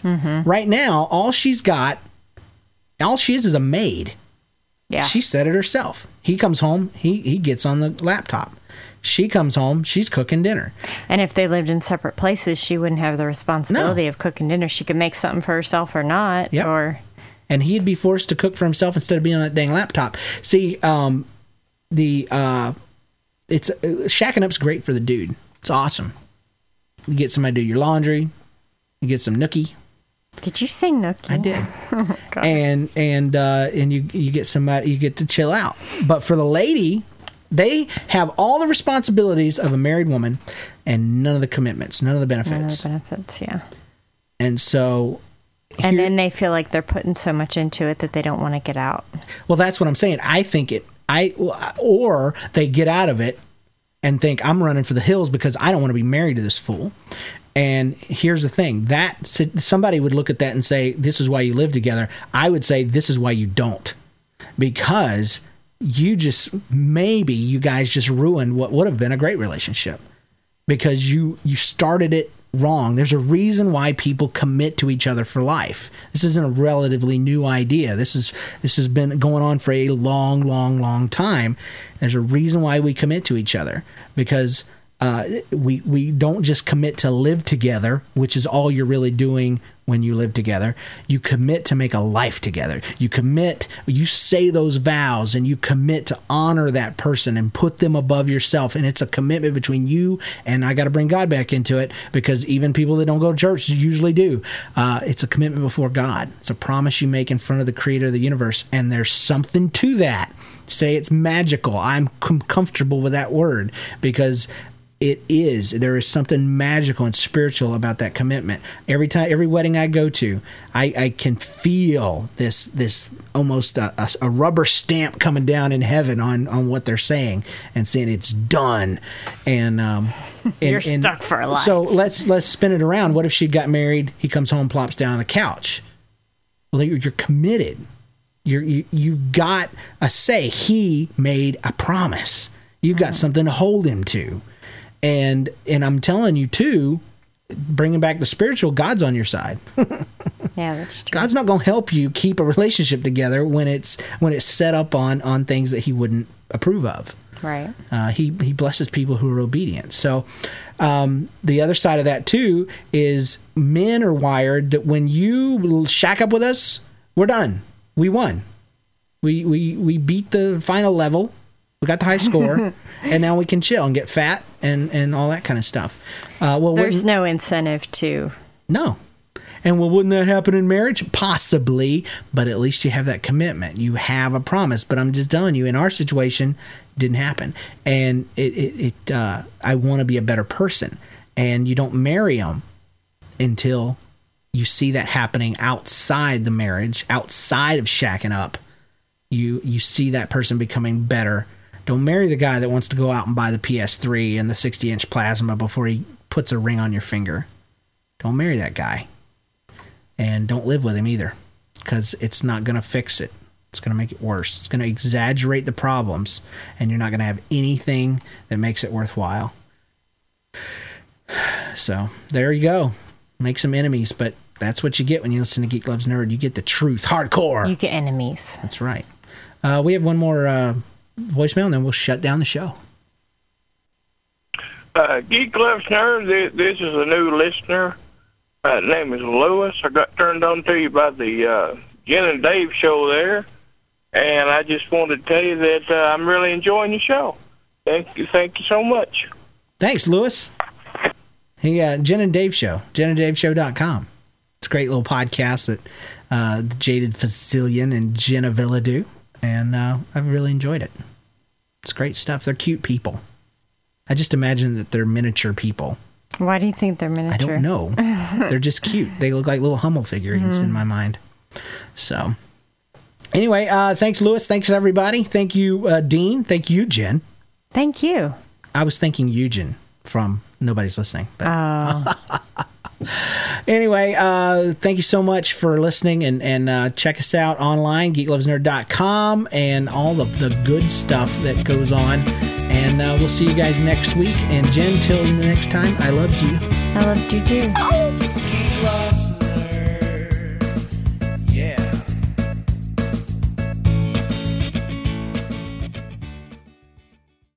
Mm-hmm. Right now, all she's got, all she is is a maid. yeah, She said it herself. He comes home, he, he gets on the laptop. She comes home, she's cooking dinner. and if they lived in separate places, she wouldn't have the responsibility of cooking dinner. She could make something for herself or not, Yep. or and he'd be forced to cook for himself instead of being on that dang laptop. See, um, the uh, it's uh, shacking up's great for the dude. It's awesome. You get somebody to do your laundry. You get some nookie. did you say Nookie? I did, and and uh, and you you get somebody you get to chill out. But for the lady, they have all the responsibilities of a married woman, and none of the commitments, none of the benefits. None of the benefits, yeah. And so, And then they feel like they're putting so much into it that they don't want to get out. Well, that's what I'm saying. I think it. I or they get out of it and think I'm running for the hills because I don't want to be married to this fool. And here's the thing: that somebody would look at that and say, "This is why you live together." I would say, "This is why you don't," because you just maybe you guys just ruined what would have been a great relationship because you you started it wrong. There's a reason why people commit to each other for life. This isn't a relatively new idea. This is this has been going on for a long, long, long time. There's a reason why we commit to each other because uh, we we don't just commit to live together, which is all you're really doing when you live together. You commit to make a life together. You commit, you say those vows, and you commit to honor that person and put them above yourself. And it's a commitment between you and I got to bring God back into it because even people that don't go to church usually do. Uh, it's a commitment before God. It's a promise you make in front of the Creator of the universe, and there's something to that. Say it's magical. I'm com- comfortable with that word because it is. There is something magical and spiritual about that commitment. Every time every wedding i go to i, I can feel this this almost a, a, a rubber stamp coming down in heaven on on what they're saying and saying it's done. And um and, You're stuck for life. so let's let's spin it around. What if she got married? He comes home plops down on the couch. Well you're, you're committed. You're, you you've got a say. He made a promise. You've got something to hold him to and and i'm telling you too bringing back the spiritual god's on your side Yeah, that's true. god's not going to help you keep a relationship together when it's when it's set up on on things that he wouldn't approve of Right. uh, he he blesses people who are obedient. So um, the other side of that too is men are wired that when you shack up with us, we're done. We won. We we we beat the final level. We got the high score, and now we can chill and get fat and and all that kind of stuff. Uh, well, There's no incentive to. no. And well, wouldn't that happen in marriage? Possibly, but at least you have that commitment. You have a promise. But I'm just telling you, in our situation, didn't happen. And it, it, it uh, I want to be a better person. And you don't marry them until you see that happening outside the marriage, outside of shacking up. You you see that person becoming better. Don't marry the guy that wants to go out and buy the PS3 and the 60 inch plasma before he puts a ring on your finger. Don't marry that guy. And don't live with him either because it's not going to fix it. It's going to make it worse. It's going to exaggerate the problems, and you're not going to have anything that makes it worthwhile. So there you go. Make some enemies, but that's what you get when you listen to Geek Loves Nerd. You get the truth, hardcore. You get enemies. That's right. Uh, we have one more uh, voicemail, and then we'll shut down the show. Uh, Geek Nerd, this, this is a new listener. Uh, name is Lewis. I got turned on to you by the uh, Jen and Dave show there, and I just wanted to tell you that uh, I'm really enjoying the show. Thank you, thank you so much. Thanks, Lewis. Hey, uh, Jen and Dave Show, jenanddaveshow.com. It's a great little podcast that uh, the Jaded Facilian and Jenna Villa do, and uh, I've really enjoyed it. It's great stuff. They're cute people. I just imagine that they're miniature people. Why do you think they're miniature? I don't know. they're just cute. They look like little Hummel figurines in my mind. So, anyway, uh, thanks, Lewis. Thanks, everybody. Thank you, uh, Dean. Thank you, Jenn. Thank you. I was thinking Eugen from Nobody's Listening. But anyway, uh, thank you so much for listening and, and uh, check us out online, geeklovesnerd.com, and all of the good stuff that goes on. And uh, we'll see you guys next week. And Jenn, till next time, I loved you. I loved you too. Geek Love